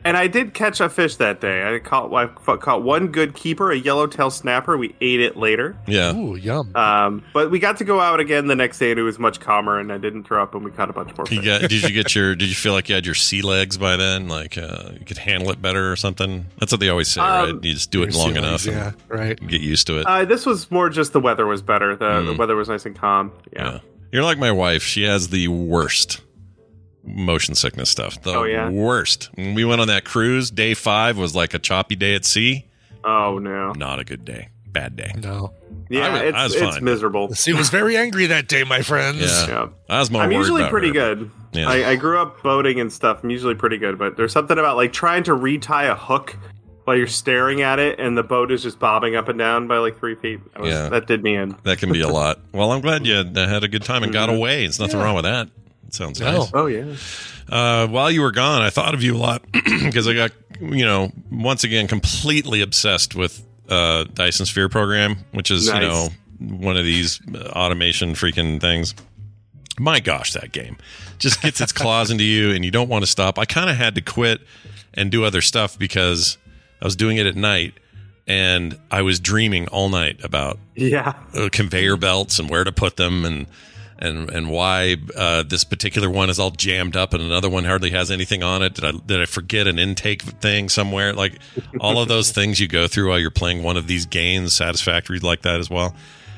and I did catch a fish that day. I caught I caught one good keeper, a yellowtail snapper. We ate it later. Yeah. ooh, yum. Um, but we got to go out again the next day, and it was much calmer, and I didn't throw up, and we caught a bunch more You got, did you get [LAUGHS] your? Did you feel like you had your sea legs by then? Like uh, you could handle it better or something? That's what they always say, Um, right? You just do it long sea enough legs, and Yeah, right. get used to it. Uh, this was more just the weather was better. The, the Mm. weather was nice and calm. Yeah. yeah. You're like my wife. She has the worst motion sickness stuff. The Oh, yeah? worst. When we went on that cruise, day five was like a choppy day at sea. Oh no. Not a good day. Bad day. No. Yeah, I it's I was it's miserable. The sea was very angry that day, my friends. Yeah. Yeah. I was more I'm usually about pretty her. good. Yeah. I, I grew up boating and stuff. I'm usually pretty good, but there's something about like trying to retie a hook while you're staring at it, and the boat is just bobbing up and down by like three feet. That, was, Yeah. that did me in. That can be a lot. Well, I'm glad you had, had a good time and got mm-hmm. away. There's nothing wrong with that. It sounds No. nice. Oh yeah. Uh, while you were gone, I thought of you a lot [CLEARS THROAT] because I got, you know, once again, completely obsessed with uh, Dyson Sphere program, which is, you know, one of these uh, automation freaking things. My gosh, that game just gets its claws into you and you don't want to stop. I kind of had to quit and do other stuff because I was doing it at night and I was dreaming all night about Yeah. uh, conveyor belts and where to put them and and and why uh, this particular one is all jammed up and another one hardly has anything on it. Did I did I forget an intake thing somewhere? Like all of those things you go through while you're playing one of these games, satisfactory like that as well.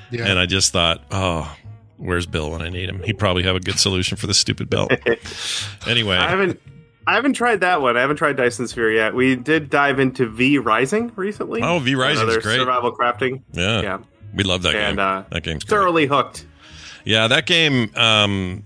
Yeah. And I just thought, oh, where's Bill when I need him? He'd probably have a good solution for this stupid belt. [LAUGHS] anyway, I haven't. I haven't tried that one. I haven't tried Dyson Sphere yet. We did dive into V Rising recently. Oh, V Rising Another great. Survival crafting. yeah, Yeah. we love that And, game. uh, that game's great. Thoroughly hooked. Yeah, that game um,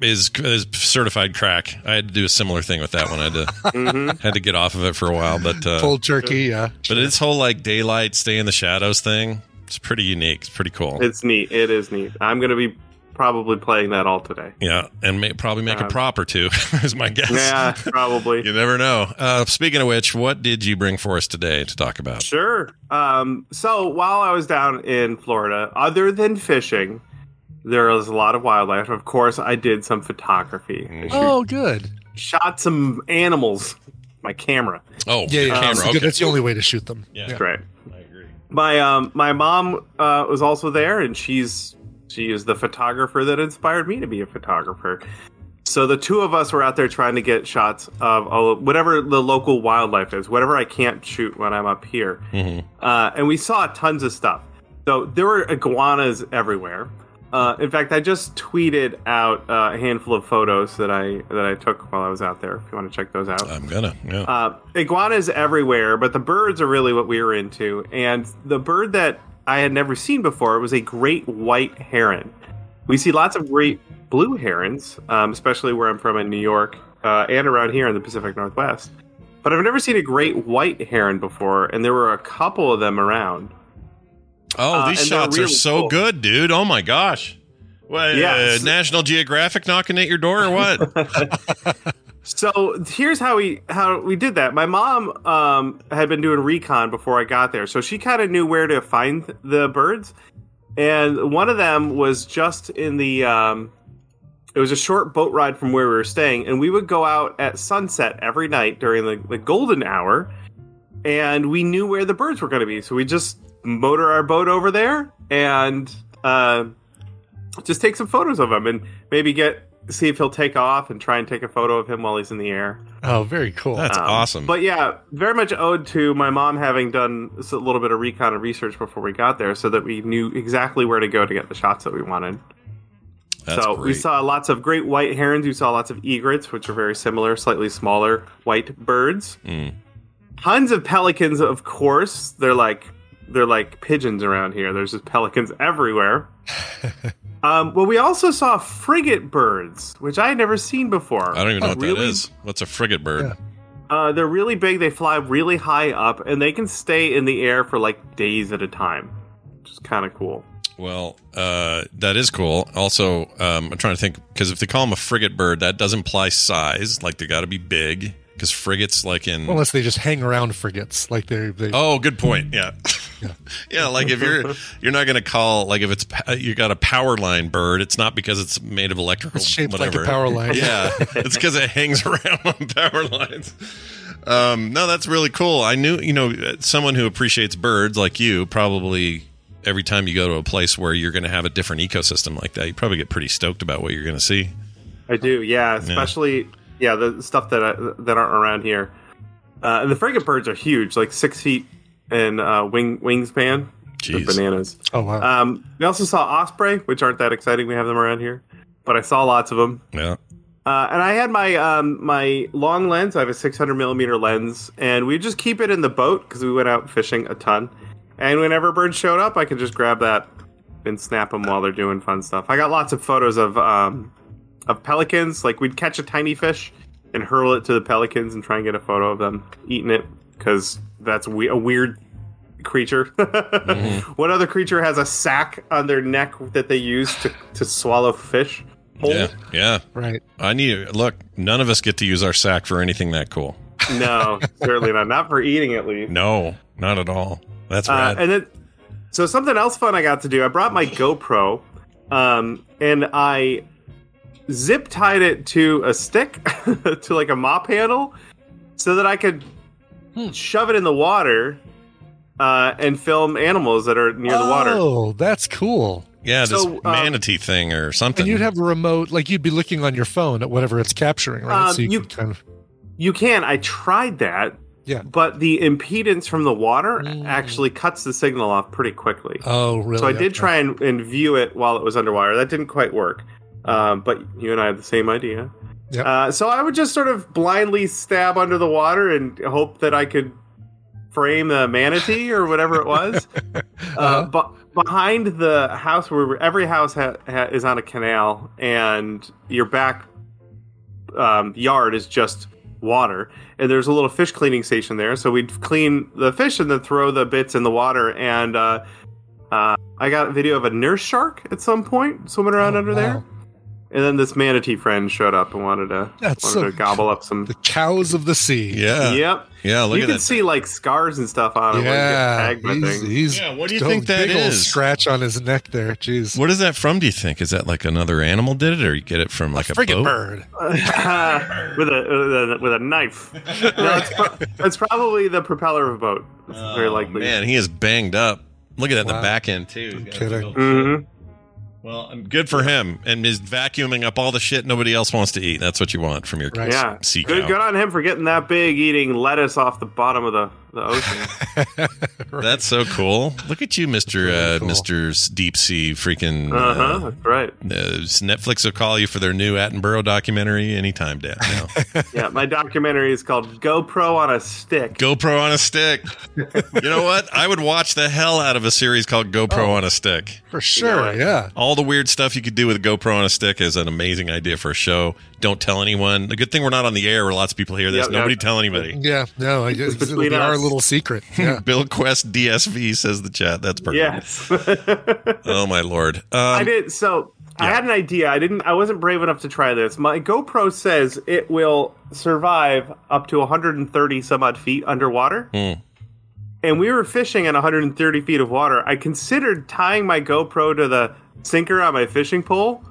is is certified crack. I had to do a similar thing with that one. I had to Mm-hmm. had to get off of it for a while, but uh, Cold turkey, yeah. but its whole like daylight, stay in the shadows thing. It's pretty unique. It's pretty cool. It's neat. It is neat. I'm going to be probably playing that all today. yeah, and may, probably make a Um, prop or two [LAUGHS] is my guess. Yeah, probably. [LAUGHS] You never know. Uh, speaking of which, what did you bring for us today to talk about? Sure. Um, so while I was down in Florida, other than fishing, there was a lot of wildlife. Of course, I did some photography. I Oh, good. shot some animals. My camera. Oh, Yeah, yeah. camera. that's, okay. good. that's the only way to shoot them. Yeah. That's right. I agree. My um my mom uh, was also there, and she's she is the photographer that inspired me to be a photographer. So the two of us were out there trying to get shots of all, whatever the local wildlife is, whatever I can't shoot when I'm up here, Mhm. uh, and we saw tons of stuff. So there were iguanas everywhere. Uh, in fact, I just tweeted out uh, a handful of photos that I that I took while I was out there. If you want to check those out, I'm gonna. Yeah. uh, iguanas everywhere, but the birds are really what we were into. And the bird that I had never seen before was a great white heron. We see lots of great blue herons, um, especially where I'm from in New York uh, and around here in the Pacific Northwest. But I've never seen a great white heron before, and there were a couple of them around. Oh, Uh, these shots are so cool. good, dude. Oh my gosh. What, Yeah, uh, National Geographic knocking at your door or what? [LAUGHS] So here's how we how we did that. My mom um, had been doing recon before I got there, so she kind of knew where to find the birds. And one of them was just in the. Um, it was a short boat ride from where we were staying, and we would go out at sunset every night during the, the golden hour, and we knew where the birds were going to be. So we just motor our boat over there and uh, just take some photos of him, and maybe get see if he'll take off and try and take a photo of him while he's in the air. Oh, very cool. That's Um, awesome. But yeah, very much owed to my mom having done a little bit of recon and research before we got there, so that we knew exactly where to go to get the shots that we wanted. That's so we saw lots of great white herons. We saw lots of egrets, which are very similar, slightly smaller white birds. Mm. Tons of pelicans, of course. They're like they're like pigeons around here. There's just pelicans everywhere. [LAUGHS] um, well, we also saw frigate birds, which I had never seen before. I don't even know what that Really is. What's a frigate bird? uh, they're really big. They fly really high up, and they can stay in the air for like days at a time, which is kind of cool. Well, uh, that is cool. Also, um, I'm trying to think because if they call them a frigate bird, that does imply size. Like they got to be big because frigates, like in Unless they just hang around frigates, like they they. Oh, good point. Yeah. [LAUGHS] [LAUGHS] yeah, like if you're you're not going to call like if it's pa- you got a power line bird, it's not because it's made of electrical It's shaped like a whatever. power line. Yeah, it's because it hangs [LAUGHS] around on power lines. Um, no, that's really cool. I knew, you know, someone who appreciates birds like you probably every time you go to a place where you're going to have a different ecosystem like that, you probably get pretty stoked about what you're going to see. I do, yeah. Especially, yeah, the stuff that I, that aren't around here. Uh, and the frigate birds are huge, like six feet in uh, wing wingspan. They're Jeez. bananas. Oh wow. Um, we also saw osprey, which aren't that exciting. We have them around here, but I saw lots of them. Yeah. Uh, and I had my um, my long lens. I have a 600 millimeter lens, and we just keep it in the boat because we went out fishing a ton. And whenever birds showed up, I could just grab that and snap them while they're doing fun stuff. I got lots of photos of um, of pelicans. Like we'd catch a tiny fish and hurl it to the pelicans and try and get a photo of them eating it because that's we- a weird creature. [LAUGHS] What other creature has a sack on their neck that they use to, to swallow fish? whole? Yeah. Yeah. Right. I need look, none of us get to use our sack for anything that cool. [LAUGHS] No, certainly not. Not for eating, at least. No, not at all. That's Uh, rad. and then, so something else fun I got to do. I brought my GoPro, um, and I zip tied it to a stick, [LAUGHS] to like a mop handle, so that I could shove it in the water uh, and film animals that are near the water. Oh, that's cool. yeah, this so, um, manatee thing or something. And you'd have a remote, like you'd be looking on your phone at whatever it's capturing, right? Um, so you, you- can kind of. You can. I tried that. Yeah. But the impedance from the water actually cuts the signal off pretty quickly. Oh, really? So I did Okay. try and, and view it while it was underwater. That didn't quite work. Um, but you and I had the same idea. Yep. Uh, so I would just sort of blindly stab under the water and hope that I could frame the manatee or whatever it was. [LAUGHS] uh, but behind the house, where every house ha- ha- is on a canal, and your back um, yard is just water, and there's a little fish cleaning station there. So we'd clean the fish and then throw the bits in the water. And uh, uh, I got a video of a nurse shark at some point swimming around under there. And then this manatee friend showed up and wanted to That's wanted so to gobble up some. The cows of the sea. yeah. Yep. Yeah, look you at can that see like scars and stuff on it. Yeah, when you get tagged by he's, he's Yeah, what do you think that big old? Scratch on his neck there. Jeez. What is that from? Do you think is that like another animal did it, or you get it from like a, Frigate boat? bird. [LAUGHS] with a with a with a knife. [LAUGHS] No, it's, pro- it's probably the propeller of a boat. It's very oh, likely. Oh, Man, he is banged up. Look at that in the back end too. He's got a kidding. Big old-. Well, I'm good for him, and he's vacuuming up all the shit nobody else wants to eat. That's what you want from your Right. Yeah, sea good, cow. good on him for getting that big, eating lettuce off the bottom of the the ocean. [LAUGHS] That's so cool. Look at you, Mister uh, Mister Deep Sea freaking. Uh huh. Uh, That's right. uh, Netflix will call you for their new Attenborough documentary anytime, Dad. Now. [LAUGHS] Yeah, my documentary is called GoPro on a Stick. GoPro on a stick. [LAUGHS] You know what? I would watch the hell out of a series called GoPro on a stick. For sure, yeah. All the weird stuff you could do with a GoPro on a stick is an amazing idea for a show. Don't tell anyone. The good thing we're not on the air where lots of people hear this. Yep, Nobody yep. tell anybody. Yeah, no, I guess it'll between be our us. Little secret. [LAUGHS] Yeah. Bill Quest DSV says the chat. That's perfect. Yes. [LAUGHS] Oh my lord. Um, I did. So I had an idea. I didn't. I wasn't brave enough to try this. My GoPro says it will survive up to 130 some odd feet underwater. hmm. And we were fishing in 130 feet of water. I considered tying my GoPro to the sinker on my fishing pole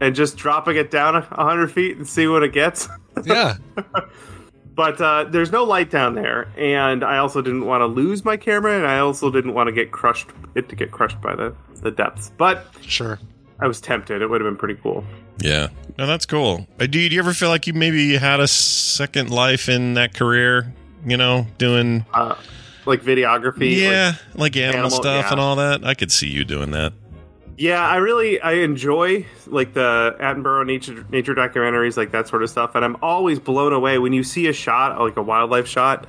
and just dropping it down 100 feet and see what it gets. [LAUGHS] Yeah. But uh, there's no light down there, and I also didn't want to lose my camera, and I also didn't want to get crushed it to get crushed by the the depths. But sure, I was tempted. It would have been pretty cool. Yeah. No, that's cool. Do you, do you ever feel like you maybe had a second life in that career? You know, doing uh, like videography, yeah, like, animal, animal- stuff yeah. and all that. I could see you doing that. Yeah, I really I enjoy like the Attenborough nature nature documentaries, like that sort of stuff, and I'm always blown away when you see a shot, like a wildlife shot,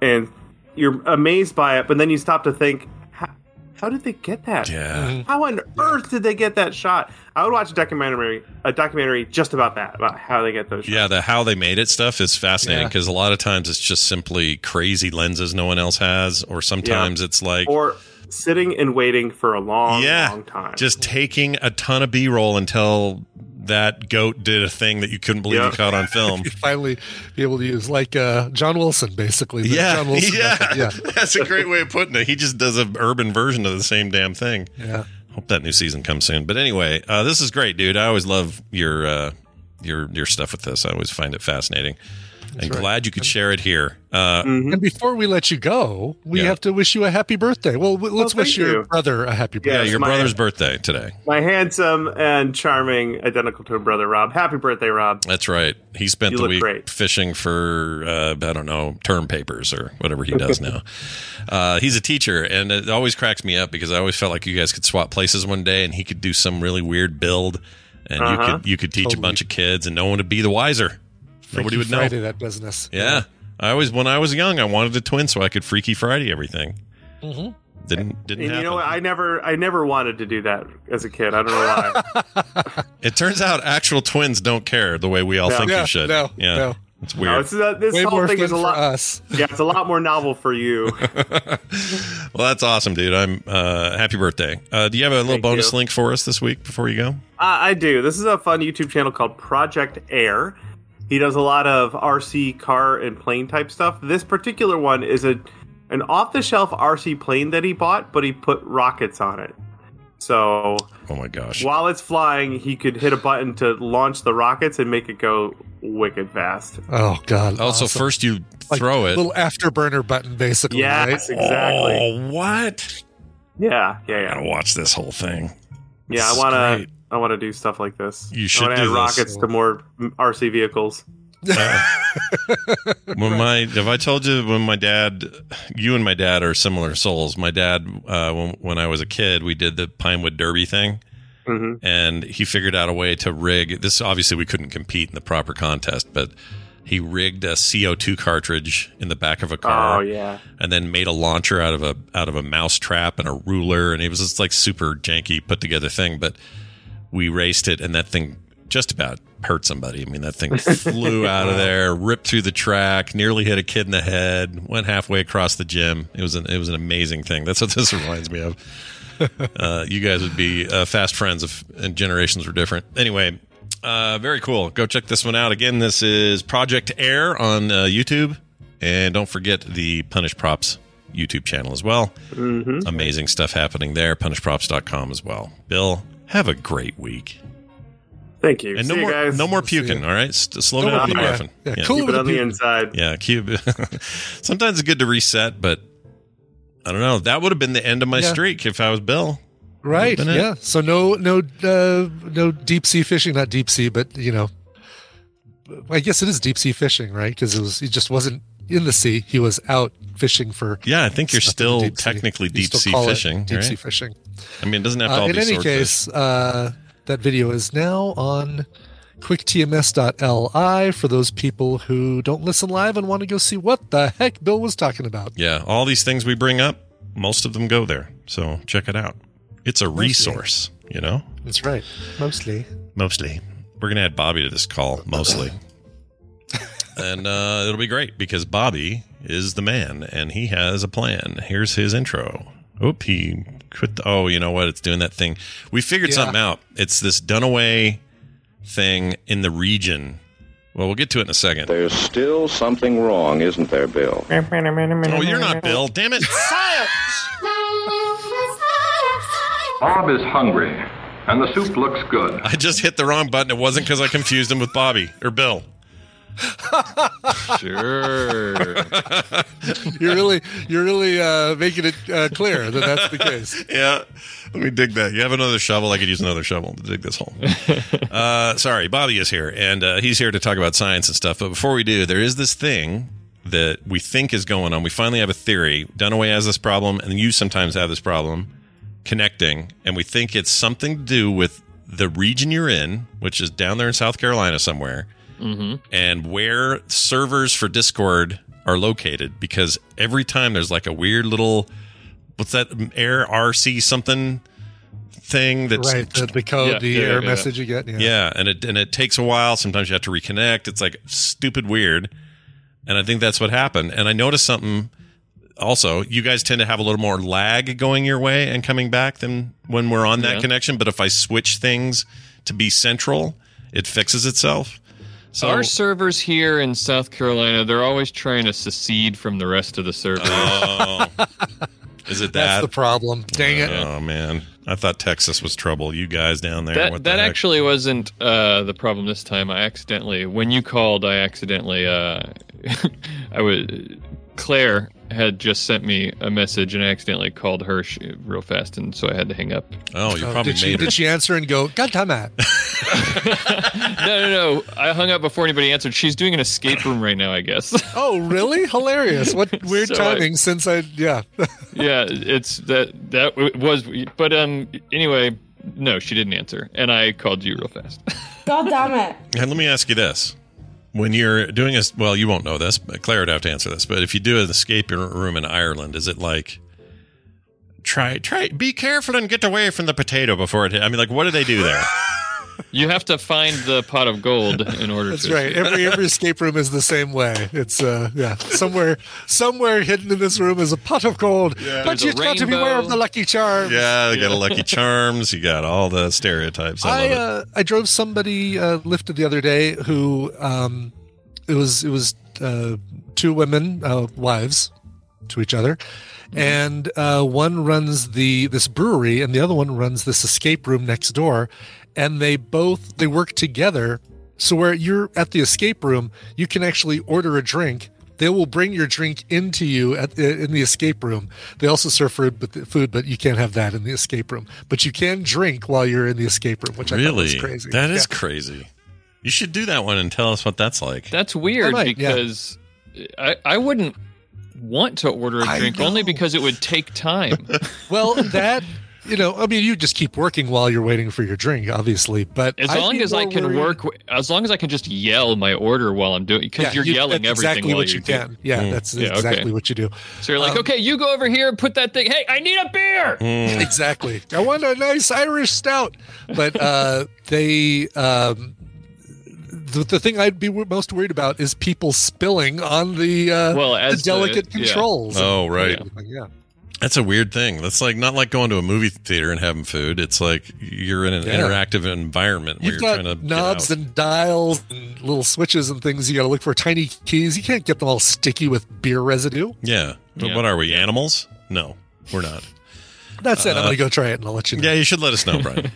and you're amazed by it, but then you stop to think, how, how did they get that? Yeah. Mm-hmm. How on earth did they get that shot? I would watch a documentary, a documentary just about that, about how they get those. shots. Yeah, the how they made it stuff is fascinating Yeah. because a lot of times it's just simply crazy lenses no one else has, or sometimes it's like or sitting and waiting for a long, yeah, long time. just taking a ton of B roll until that goat did a thing that you couldn't believe you caught on [LAUGHS] film. You finally be able to use like uh, John Wilson, basically. yeah, John Wilson [LAUGHS] yeah, method. yeah. [LAUGHS] that's a great way of putting it. He just does an urban version of the same damn thing. Yeah. Hope that new season comes soon. But anyway, uh, this is great, dude. I always love your uh, your your stuff with this. I always find it fascinating. And right. glad you could share it here. Uh, And before we let you go, we Yeah. have to wish you a happy birthday. Well, w- let's Well, wish your you. brother a happy birthday. yeah, your my- brother's birthday today. My handsome and charming identical twin brother Rob. Happy birthday, Rob. That's right. He spent You the week great. fishing for uh, I don't know term papers or whatever he does now. [LAUGHS] uh, he's a teacher, and it always cracks me up because I always felt like you guys could swap places one day, and he could do some really weird build, and you Uh-huh. could you could teach a bunch of kids, and no one would be the wiser. Nobody Freaky would know. Friday that business. Yeah. I always when I was young, I wanted a twin so I could Freaky Friday everything. Mhm. Didn't didn't And happen. you know what? I never, I never wanted to do that as a kid. I don't know why. [LAUGHS] It turns out actual twins don't care the way we all No. think Yeah, you should. no, yeah, no. it's weird. No, it's, uh, this Way whole thing is a for lot. us. Yeah, it's a lot more novel for you. [LAUGHS] well, that's awesome, dude. I'm uh, happy birthday. Uh, do you have a little Thank bonus you. link for us this week before you go? Uh, I do. This is a fun YouTube channel called Project Air. He does a lot of RC car and plane type stuff. This particular one is a an off the shelf RC plane that he bought, but he put rockets on it. So Oh my gosh. while it's flying, he could hit a button to launch the rockets and make it go wicked fast. Oh God. Oh, so awesome. first you Like throw it. Little afterburner button, basically. Yes, right? exactly. Oh, what? Yeah, yeah, yeah. Gotta watch this whole thing. Yeah, This I want to. I want to do stuff like this. You should I do add this. rockets to more RC vehicles. when my have I told you when my dad, you and my dad are similar souls. My dad, uh, when when I was a kid, we did the Pinewood Derby thing, Mhm. and he figured out a way to rig this. Obviously, we couldn't compete in the proper contest, but he rigged a CO two cartridge in the back of a car. Oh yeah. and then made a launcher out of a out of a mouse trap and a ruler and it was just like super janky put together thing but we raced it and that thing just about hurt somebody. I mean that thing [LAUGHS] flew out of there ripped through the track nearly hit a kid in the head went halfway across the gym. It was an it was an amazing thing. That's what this [LAUGHS] reminds me of. [LAUGHS] Uh, you guys would be uh, fast friends if and generations were different. Anyway uh, very cool. Go check this one out. Again this is project air on uh, youtube. And don't forget the Punished Props YouTube channel as well. Mm-hmm. Amazing stuff happening there. PunishedProps.com as well. Bill, have a great week. Thank you. And See no you more, guys. no more puking. All right, S- slow Don't down with the worry. muffin. Yeah, Yeah, cool. Keep it on the Puking. inside. yeah. Cube. [LAUGHS] Sometimes it's good to reset, but I don't know. That would have been the end of my Yeah. streak if I was Bill. Right. Would've it. Yeah. So no, no, uh, no deep sea fishing. Not deep sea, but you know, I guess it is deep sea fishing, right? Because it was, it just wasn't in the sea. He was out fishing for. Yeah, I think you're stuff in still deep sea. technically deep sea call it fishing. Deep right? sea fishing. I mean, it doesn't have to Uh, all in be any case, uh, that video is now on quicktms.li for those people who don't listen live and want to go see what the heck Bill was talking about. Yeah, all these things we bring up, most of them go there. So check it out. It's a Mostly. resource, you know? That's right. Mostly. Mostly. We're going to add Bobby to this call, mostly. [LAUGHS] and uh, it'll be great because Bobby is the man and he has a plan. Here's his intro. Oop, he quit. The, oh, you know what? It's doing that thing. We figured Yeah. something out. It's this Dunaway thing in the region. Well, we'll get to it in a second. There's still something wrong, isn't there, Bill? Oh, you're not Bill. Damn it. Bob is hungry, and the soup looks good. I just hit the wrong button. It wasn't because I confused him with Bobby or Bill. Sure. [LAUGHS] You're really, you're really uh, making it uh, clear that that's the case. [LAUGHS] yeah. Let me dig that. You have another shovel? I could use another shovel to dig this hole. [LAUGHS] uh, sorry, Bobby is here, and uh, he's here to talk about science and stuff. But before we do, there is this thing that we think is going on. We finally have a theory. Dunaway has this problem, and you sometimes have this problem connecting, and we think it's something to do with the region you're in, which is down there in South Carolina somewhere, Mm-hmm. and where servers for Discord are located. Because every time there's like a weird little what's that air RC something thing that's right. The, the code, Yeah, the yeah, error yeah. message you get. Yeah. yeah, and it and it takes a while. Sometimes you have to reconnect. It's like stupid weird. And I think that's what happened. And I noticed something also. You guys tend to have a little more lag going your way and coming back than when we're on that Yeah. connection. But if I switch things to be central, it fixes itself. So Our servers here in South Carolina, they're always trying to secede from the rest of the servers. Oh. is it [LAUGHS] that? That's the problem. Dang it. Oh man, I thought Texas was trouble. You guys down there. that what that heck? actually wasn't uh, the problem this time. I accidentally, when you called, I accidentally, uh, [LAUGHS] I was Claire had just sent me a message, and I accidentally called her real fast, and so I had to hang up. Oh, you Oh, probably did she made did she answer and go, God damn it. [LAUGHS] no, no, no. I hung up before anybody answered. She's doing an escape room right now, I guess. [LAUGHS] Oh, really? Hilarious. What [LAUGHS] weird So I- timing since I yeah. yeah, it's that that was. But um, anyway, no, she didn't answer, and I called you real fast. God damn it. And let me ask you this: When you're doing a well, you won't know this, but Claire would have to answer this. But if you do an escape room in Ireland, is it like try try be careful and get away from the potato before it? Hit? I mean, like, what do they do there? [LAUGHS] You have to find the pot of gold in order That's to. right. Every every escape room is the same way. It's uh yeah. Somewhere somewhere hidden in this room is a pot of gold. But you've got to beware of the lucky charms. yeah, you got a Lucky Charms. You got all the stereotypes. I, I uh, I drove somebody uh, lifted the other day who um it was it was uh, two women uh, wives to each other and uh, one runs the this brewery and the other one runs this escape room next door and they both they work together so where you're at the escape room you can actually order a drink they will bring your drink into you at uh, in the escape room. They also serve food, but food, but you can't have that in the escape room. But you can drink while you're in the escape room, which it. I thought Really, was crazy. That is Yeah. crazy. You should do that one and tell us what that's like. That's weird I might, yeah. because I I wouldn't want to order a drink only because it would take time. [LAUGHS] Well, that you know, I mean, you just keep working while you're waiting for your drink, obviously. But As I'd long as I can worried- work, as long as I can just yell my order while I'm doing, because Yeah, you're you- yelling that's everything exactly what you you do. can. Yeah, that's Yeah, exactly okay. what you do. So you're like, Um, okay, you go over here and put that thing. Hey, I need a beer. [LAUGHS] Mm. [LAUGHS] exactly. I want a nice Irish stout. But uh, they, um, the, the thing I'd be most worried about is people spilling on the, uh, Well, the as the- delicate yeah. controls. Oh, right. Yeah. That's a weird thing. That's like not like going to a movie theater and having food. It's like you're in an Yeah. interactive environment where You've you're got trying to knobs get out. and dials and little switches and things. You got to look for tiny keys. You can't get them all sticky with beer residue. yeah. But Yeah. What are we? Animals? No, we're not. That's it. I'm Uh, going to go try it and I'll let you know. Yeah, you should let us know, Brian.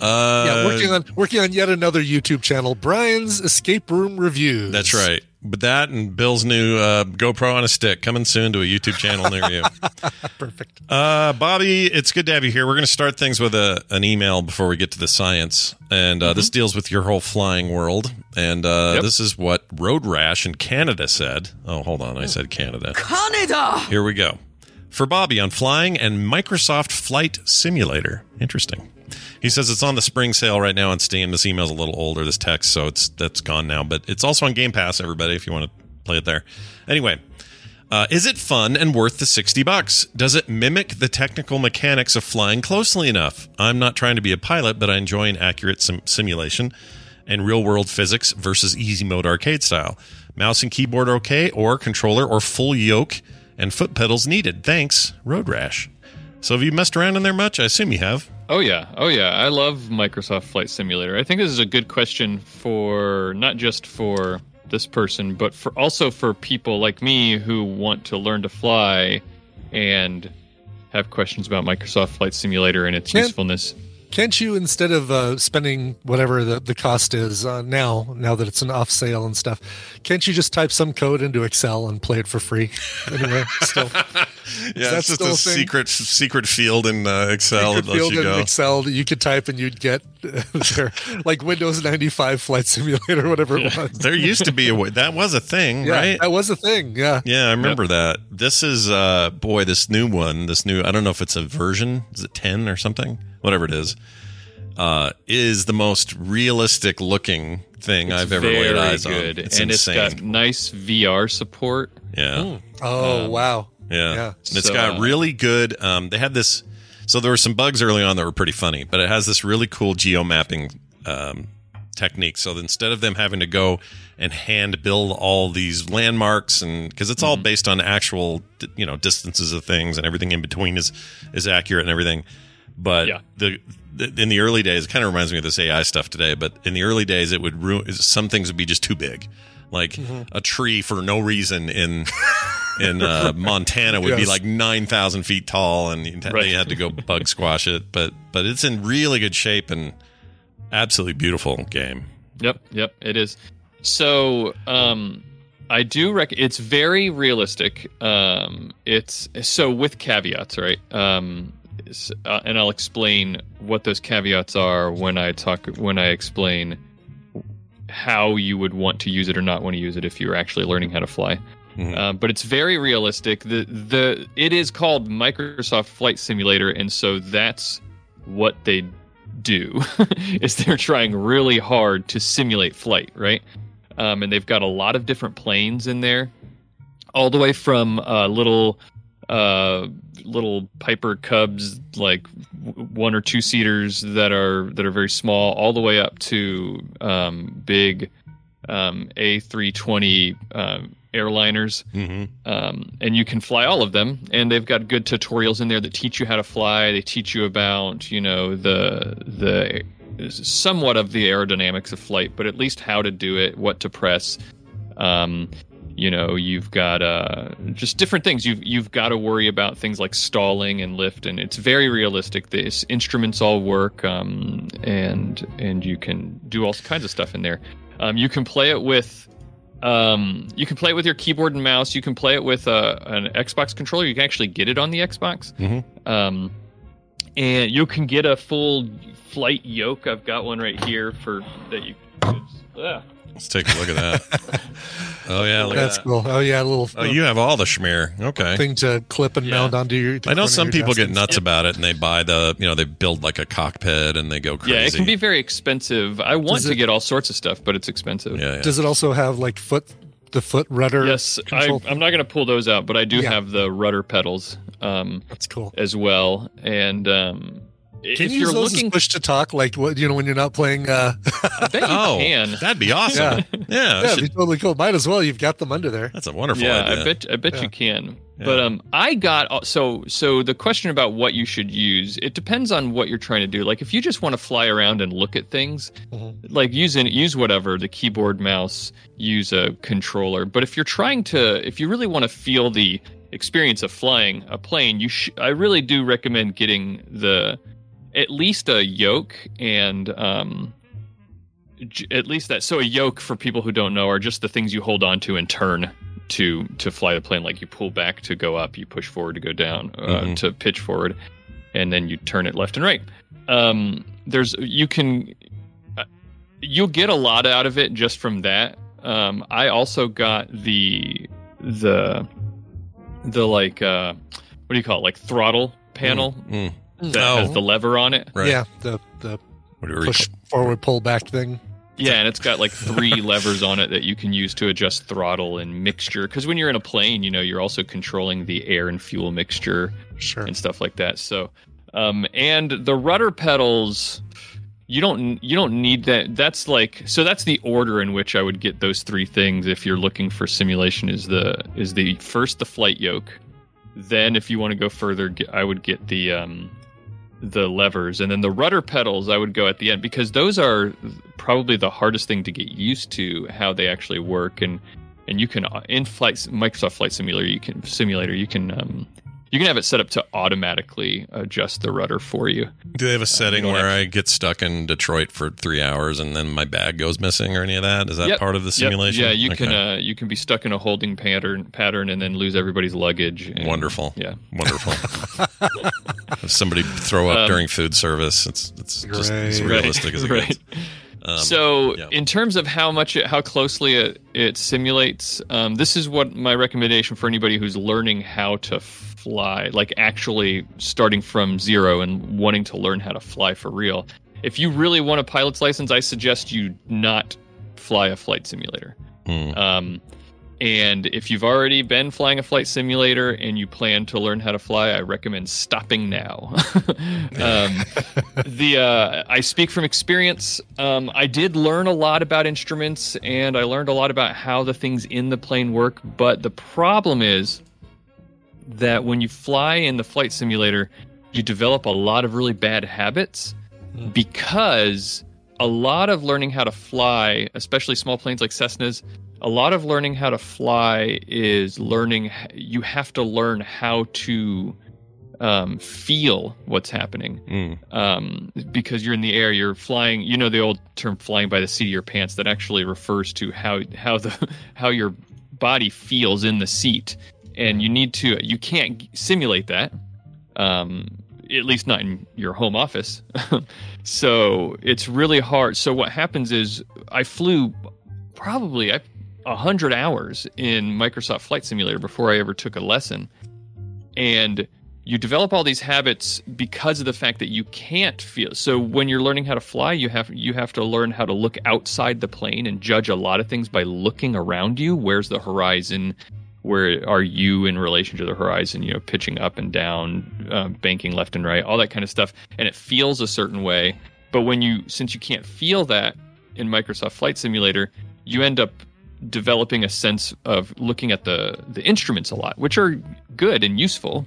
uh, [LAUGHS] yeah, working on working on yet another YouTube channel, Brian's Escape Room Reviews. That's right. But that and Bill's new uh, GoPro on a stick coming soon to a YouTube channel near you. [LAUGHS] Perfect. Uh, Bobby, it's good to have you here. We're going to start things with a, an email before we get to the science. And uh, this deals with your whole flying world. And uh, Yep. this is what Road Rash in Canada said. Oh, hold on. I said Canada. Canada! Here we go. For Bobby on flying and Microsoft Flight Simulator. Interesting. He says it's on the spring sale right now on Steam. This email's a little older, this text, so it's that's gone now. But it's also on Game Pass, everybody, if you want to play it there. Anyway, uh, is it fun and worth the 60 bucks? Does it mimic the technical mechanics of flying closely enough? I'm not trying to be a pilot, but I enjoy an accurate sim- simulation and real world physics versus easy mode arcade style. Mouse and keyboard okay, or controller or full yoke and foot pedals needed. Thanks, Road Rash. So have you messed around in there much? I assume you have. Oh yeah, oh yeah. I love Microsoft Flight Simulator. I think this is a good question for not just for this person, but for also for people like me who want to learn to fly and have questions about Microsoft Flight Simulator and its Can- usefulness. Can't you, instead of uh, spending whatever the, the cost is uh, now, now that it's an off sale and stuff, can't you just type some code into Excel and play it for free? Anyway, still. [LAUGHS] Yeah, that it's just still a a thing? secret secret field in uh, Excel Secret that field you in go. Excel that you could type and you'd get [LAUGHS] their, like Windows 95 Flight Simulator, whatever it was. There used to be a way that was a thing, Yeah, right? that was a thing. Yeah. Yeah, I remember that. This is uh boy, this new one, this new I don't know if it's a version, is it 10 or something? Whatever it is. Uh is the most realistic looking thing I've ever laid eyes good. on. It's and insane. it's got nice VR support. yeah. Oh, Um, wow. Yeah. Yeah. And it's So, got uh, really good um they had this so there were some bugs early on that were pretty funny, but it has this really cool geo mapping um technique. So that instead of them having to go and hand build all these landmarks and because it's all Mm-hmm. based on actual you know distances of things and everything in between is is accurate and everything. But Yeah. the, the in the early days, it kind of reminds me of this AI stuff today. But in the early days, it would ruin. Some things would be just too big, like Mm-hmm. a tree for no reason in in uh, [LAUGHS] Montana would be like nine thousand feet tall, and you Right. they had to go bug squash it. But but it's in really good shape and absolutely beautiful game. Yep, yep, it is. So, um, I do rec. It's very realistic. Um, it's so with caveats, right? Um, uh, and I'll explain what those caveats are when I talk when I explain how you would want to use it or not want to use it if you're actually learning how to fly. Mhm. Uh, but it's very realistic. The the it is called Microsoft Flight Simulator, and so that's what they do. [LAUGHS] is they're trying really hard to simulate flight, right? Um, and they've got a lot of different planes in there, all the way from uh, little uh, little Piper Cubs, like w- one or two seaters that are that are very small, all the way up to um, big um, A320 um, airliners. hmm Um, and you can fly all of them. And they've got good tutorials in there that teach you how to fly. They teach you about, you know, the the somewhat of the aerodynamics of flight, but at least how to do it, what to press. Um, you know, you've got uh, just different things. You've you've got to worry about things like stalling and lift, and it's very realistic. The s- instruments all work, um, and and you can do all kinds of stuff in there. Um, you can play it with um, you can play it with your keyboard and mouse. You can play it with uh, an Xbox controller. You can actually get it on the Xbox. Mhm. Um, and you can get a full flight yoke. I've got one right here for that you. Yeah. Let's take a look at that. [LAUGHS] oh yeah, look That's at that. cool. Oh, yeah. A little Oh, you have all the schmear. Okay. thing to clip and mount onto your. I know some people get nuts about it and they buy the, you know, they build like a cockpit and they go crazy. Yeah, it can be very expensive. I want Does to it- get all sorts of stuff, but it's expensive. Yeah, yeah. Does it also have like foot, the foot rudder? Yes, I, control? I'm not going to pull those out, but I do Yeah. have the rudder pedals. Um, That's cool. as well. And um, Can if you use you're those looking, push to talk, like what you know when you're not playing? Uh, you Oh, can. that'd be awesome. Yeah, yeah, I it'd should- be totally cool. Might as well. You've got them under there. that's a wonderful yeah, idea. I bet I bet Yeah. you can. Yeah. But um, I got so so the question about what you should use. It depends on what you're trying to do. Like if you just want to fly around and look at things, Mm-hmm. like use an, use whatever the keyboard, mouse, use a controller. But if you're trying to, if you really want to feel the experience of flying a plane, you sh- I really do recommend getting the at least a yoke and um j- at least that. So a yoke for people who don't know are just the things you hold on to and turn to to fly the plane. Like you pull back to go up, you push forward to go down, uh, Mhm. to pitch forward, and then you turn it left and right. Um, there's you can uh, you'll get a lot out of it just from that. Um, I also got the the the like uh, what do you call it? Like throttle panel Mm. That Oh. has the lever on it. Right. Yeah, the the What push forward, pull back thing. Yeah, and it's got like three [LAUGHS] levers on it that you can use to adjust throttle and mixture. Because when you're in a plane, you know, you're also controlling the air and fuel mixture sure. and stuff like that. So, um, and the rudder pedals, you don't you don't need that. That's like so. That's the order in which I would get those three things if you're looking for simulation. Is the is the first the flight yoke, then if you want to go further, I would get the um, the levers and then the rudder pedals i would go at the end because those are probably the hardest thing to get used to how they actually work and and you can in flight microsoft flight simulator you can simulator you can um you can have it set up to automatically adjust the rudder for you Do they have a setting don't where I get stuck in Detroit for three hours and then my bag goes missing or any of that? Is that Yep. part of the Yep. simulation? yeah you can uh you can be stuck in a holding pattern pattern and then lose everybody's luggage and- Wonderful. yeah Wonderful. [LAUGHS] [LAUGHS] if somebody throw up Um, during food service, it's it's just as Right. realistic as it Right. gets. Um, so, yeah. in terms of how much, it, how closely it, it simulates, um, this is what my recommendation for anybody who's learning how to fly, like actually starting from zero and wanting to learn how to fly for real. If you really want a pilot's license, I suggest you not fly a flight simulator. Hmm. Um, and if you've already been flying a flight simulator and you plan to learn how to fly, I recommend stopping now. [LAUGHS] um, [LAUGHS] the uh, I speak from experience. Um, I did learn a lot about instruments and I learned a lot about how the things in the plane work. But the problem is that when you fly in the flight simulator, you develop a lot of really bad habits because a lot of learning how to fly, especially small planes like Cessnas, a lot of learning how to fly is learning. You have to learn how to um, feel what's happening Mm. um, because you're in the air. You're flying. You know the old term "flying by the seat of your pants" that actually refers to how how the [LAUGHS] how your body feels in the seat, and you need to. You can't simulate that. Um, at least not in your home office. [LAUGHS] so it's really hard. So what happens is I flew probably a a hundred hours in Microsoft Flight Simulator before I ever took a lesson, and you develop all these habits because of the fact that you can't feel. So when you're learning how to fly, you have you have to learn how to look outside the plane and judge a lot of things by looking around you. Where's the horizon? Where are you in relation to the horizon? You know, pitching up and down, uh, banking left and right, all that kind of stuff, and it feels a certain way. But when you, since you can't feel that in Microsoft Flight Simulator, you end up developing a sense of looking at the the instruments a lot, which are good and useful.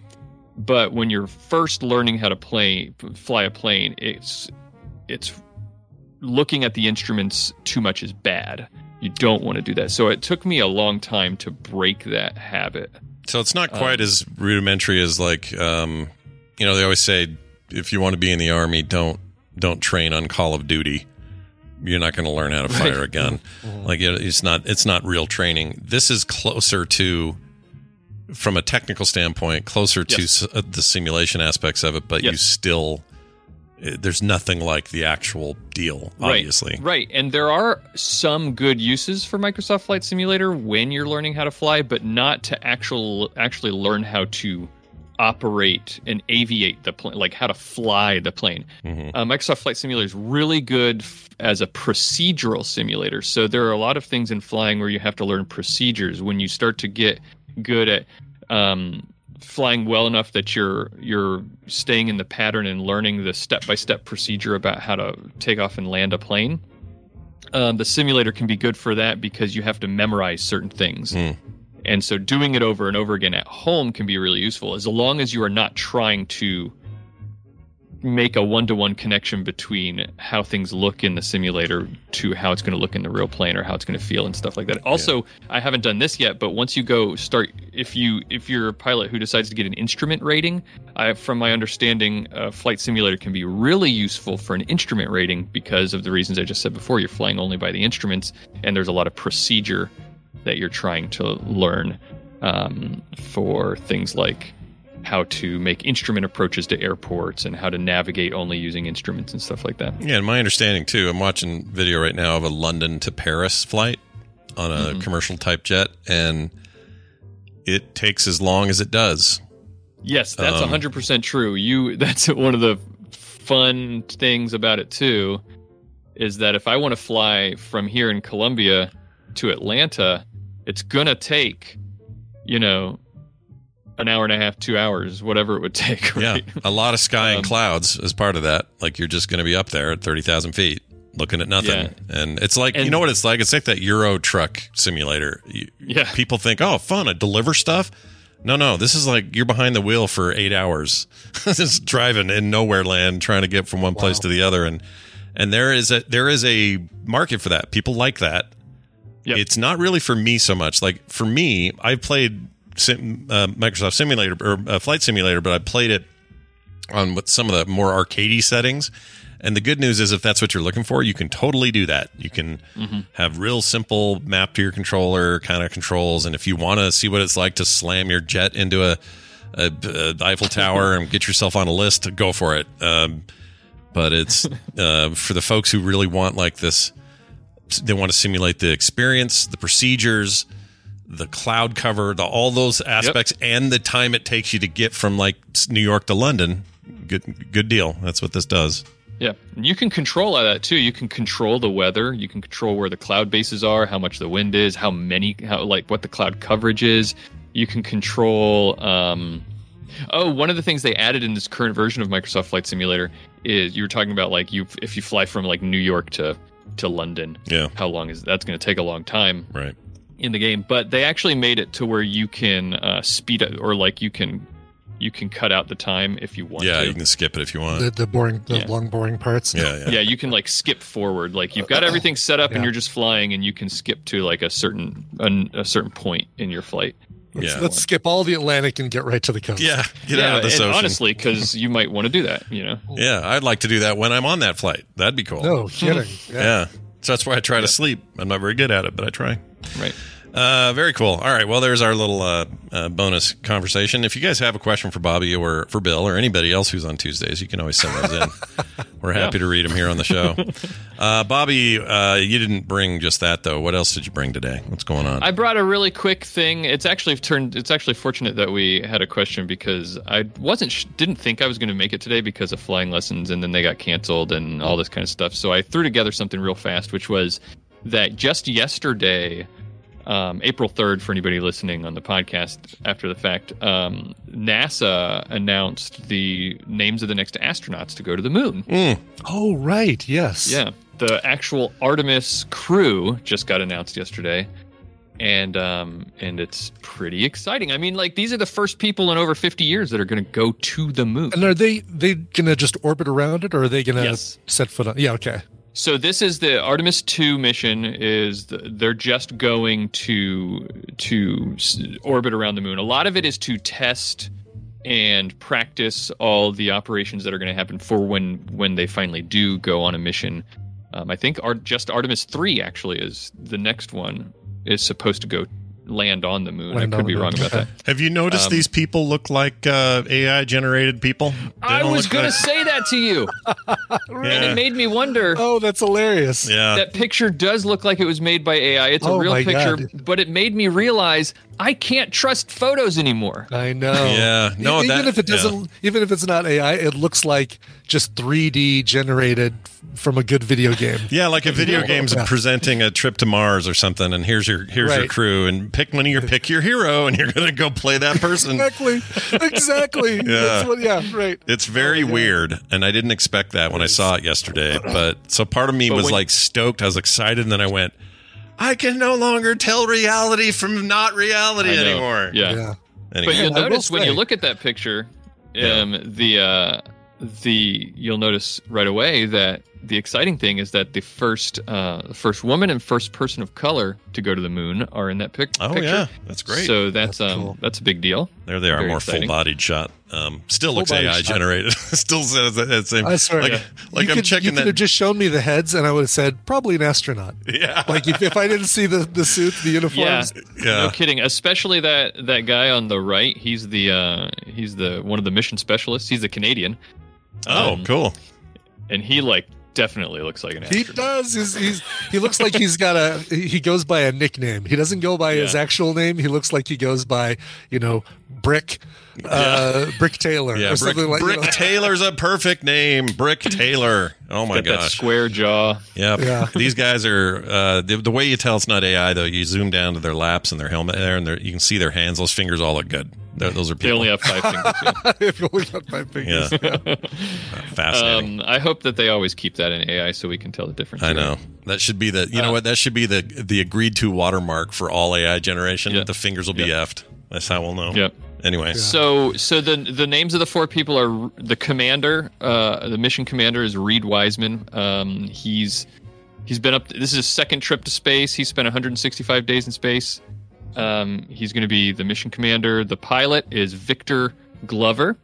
But when you're first learning how to play fly a plane, it's it's looking at the instruments too much is bad. You don't want to do that. So it took me a long time to break that habit. So it's not quite Um, as rudimentary as like um, you know they always say if you want to be in the army, don't don't train on Call of Duty. You're not going to learn how to fire Right. a gun. [LAUGHS] Like it's not it's not real training. This is closer to from a technical standpoint closer to Yes. s- uh, the simulation aspects of it, but you still uh, there's nothing like the actual deal obviously. Right, right. And there are some good uses for Microsoft Flight Simulator when you're learning how to fly, but not to actual actually learn how to operate and aviate the plane, like how to fly the plane. Mhm. Uh, Microsoft Flight Simulator is really good f- as a procedural simulator. So there are a lot of things in flying where you have to learn procedures. When you start to get good at um, flying well enough that you're you're staying in the pattern and learning the step by step procedure about how to take off and land a plane. Um, the simulator can be good for that because you have to memorize certain things. Hmm. And so doing it over and over again at home can be really useful as long as you are not trying to make a one-to-one connection between how things look in the simulator to how it's going to look in the real plane or how it's going to feel and stuff like that. Also, I haven't done this yet, but once you go start if you if you're a pilot who decides to get an instrument rating, I, from my understanding, a flight simulator can be really useful for an instrument rating because of the reasons I just said before. You're flying only by the instruments and there's a lot of procedure that you're trying to learn um, for things like how to make instrument approaches to airports and how to navigate only using instruments and stuff like that. Yeah, and my understanding too. I'm watching video right now of a London to Paris flight on a Mm-hmm. commercial type jet, and it takes as long as it does. Yes, that's Um, 100% true. You [LAUGHS] that's one of the fun things about it too is that if I want to fly from here in Columbia to Atlanta, it's going to take you know an hour and a half, 2 hours, whatever it would [LAUGHS] take, right? Yeah, a lot of sky Um, and clouds as part of that. Like you're just going to be up there at thirty thousand feet, looking at nothing, Yeah. and it's like you know what it's like. It's like that Euro truck simulator. You, Yeah. people think, oh, fun, I deliver stuff. No, no, this is like you're behind the wheel for eight hours, [LAUGHS] just driving in nowhere land, trying to get from one place to the other, and and there is a there is a market for that. People like that. It's not really for me so much. Like for me, I've played sim, uh, Microsoft Simulator or uh, Flight Simulator, but I played it on with some of the more arcadey settings. And the good news is, if that's what you're looking for, you can totally do that. You can Mhm. have real simple map to your controller kind of controls. And if you want to see what it's like to slam your jet into a, a, a Eiffel Tower [LAUGHS] and get yourself on a list, go for it. Um, but it's [LAUGHS] uh, for the folks who really want like this. They want to simulate the experience, the procedures, the cloud cover, the all those aspects, and the time it takes you to get from like New York to London. Good, good deal. That's what this does. Yeah, and you can control all that too. You can control the weather. You can control where the cloud bases are, how much the wind is, how many, how like what the cloud coverage is. You can control. Um, oh, one of the things they added in this current version of Microsoft Flight Simulator is you were talking about like you if you fly from like New York to to London. Yeah, how long is that's going to take a long time. Right. In the game, but they actually made it to where you can uh, speed it or like you can you can cut out the time if you want. Yeah, to. you can skip it if you want. The, the boring, the Yeah. long, boring parts. Yeah, yeah. you can like skip forward. Like you've got everything set up and you're just flying, and you can skip to like a certain an, a certain point in your flight. Let's, let's skip all the Atlantic and get right to the coast. Yeah, get yeah, out of this and ocean. honestly, because you might want to do that. You know. [LAUGHS] Yeah, I'd like to do that when I'm on that flight. That'd be cool. No kidding. [LAUGHS] Yeah. So that's why I try to sleep. I'm not very good at it, but I try. Right. Uh, very cool. All right. Well, there's our little uh, uh, bonus conversation. If you guys have a question for Bobby or for Bill or anybody else who's on Tuesdays, you can always send those in. [LAUGHS] We're happy to read them here on the show. [LAUGHS] Uh, Bobby, uh, you didn't bring just that though. What else did you bring today? What's going on? I brought a really quick thing. It's actually turned. It's actually fortunate that we had a question because I wasn't sh- didn't think I was going to make it today because of flying lessons, and then they got canceled and all this kind of stuff. So I threw together something real fast, which was that just yesterday, um, April third, for anybody listening on the podcast after the fact, um, NASA announced the names of the next astronauts to go to the moon. Oh, right. Yes. Yeah, the actual Artemis crew just got announced yesterday, and um, and it's pretty exciting. I mean, like these are the first people in over fifty years that are going to go to the moon. And are they they gonna just orbit around it, or are they gonna Yes. set foot on? Yeah. Okay. So this is the Artemis two mission. Is the, they're just going to to orbit around the moon. A lot of it is to test and practice all the operations that are going to happen for when when they finally do go on a mission. Um, I think Ar- just Artemis three actually is the next one is supposed to go land on the moon. Land I could be wrong moon. about that. [LAUGHS] Have you noticed Um, these people look like uh, AI generated people? They I was look going to say that to you, [LAUGHS] and it made me wonder. Oh, that's hilarious. Yeah. That picture does look like it was made by AI. It's a Oh real picture, God. but it made me realize I can't trust photos anymore. I know. Yeah. No, even that- if it doesn't, even if it's not AI, it looks like just 3D generated from a good video game. Yeah, like a video game's Yeah. presenting a trip to Mars or something, and here's your here's your crew, and pick one of your pick your hero, and you're gonna go play that person. Exactly. Exactly. [LAUGHS] Yeah. That's what, yeah. Right. It's very weird, and I didn't expect that when I saw it yesterday. But so part of me But was when- like stoked. I was excited, and then I went, I can no longer tell reality from not reality anymore. Yeah. Yeah. But you'll notice when you look at that picture, um, the uh, the you'll notice right away that the exciting thing is that the first uh, first woman and first person of color to go to the moon are in that pic- Oh, picture. yeah. That's great. So that's, um that's a big deal. There they are, Very more full-bodied shot. Um, still looks Full-body AI shot. generated. [LAUGHS] still says that that same. I swear, like, yeah. like you I'm could, checking You could have just shown me the heads, and I would have said probably an astronaut. [LAUGHS] Yeah, like if, if I didn't see the the suits, the uniforms. Yeah, uniforms. no kidding. Especially that that guy on the right. He's the uh, he's the one of the mission specialists. He's a Canadian. Oh, Um, cool. And he like definitely looks like an He does. He's, he's he looks like he's got a. He goes by a nickname. He doesn't go by his actual name. He looks like he goes by you know Brick, uh, Brick Taylor Yeah, or Brick, something like. Brick you know. Taylor's a perfect name. Brick [LAUGHS] Taylor. Oh my god, square jaw. Yep. Yeah. [LAUGHS] These guys are uh, the, the way you tell it's not AI though. You zoom down to their laps and their helmet there, and you can see their hands. Those fingers all look good. They're, those are They only have five fingers. if [LAUGHS] you only got five fingers. Yeah. Fascinating. Um, I hope that they always keep that in AI so we can tell the difference. I know that should be the. You know Uh, what? That should be the the agreed to watermark for all AI generation. The fingers will be effed. That's how we'll know. Yep. Anyway. So, so the the names of the four people are the commander. Uh, the mission commander is Reed Wiseman. Um, he's he's been up. This is his second trip to space. He spent 165 days in space. Um, he's going to be the mission commander. The pilot is Victor Glover,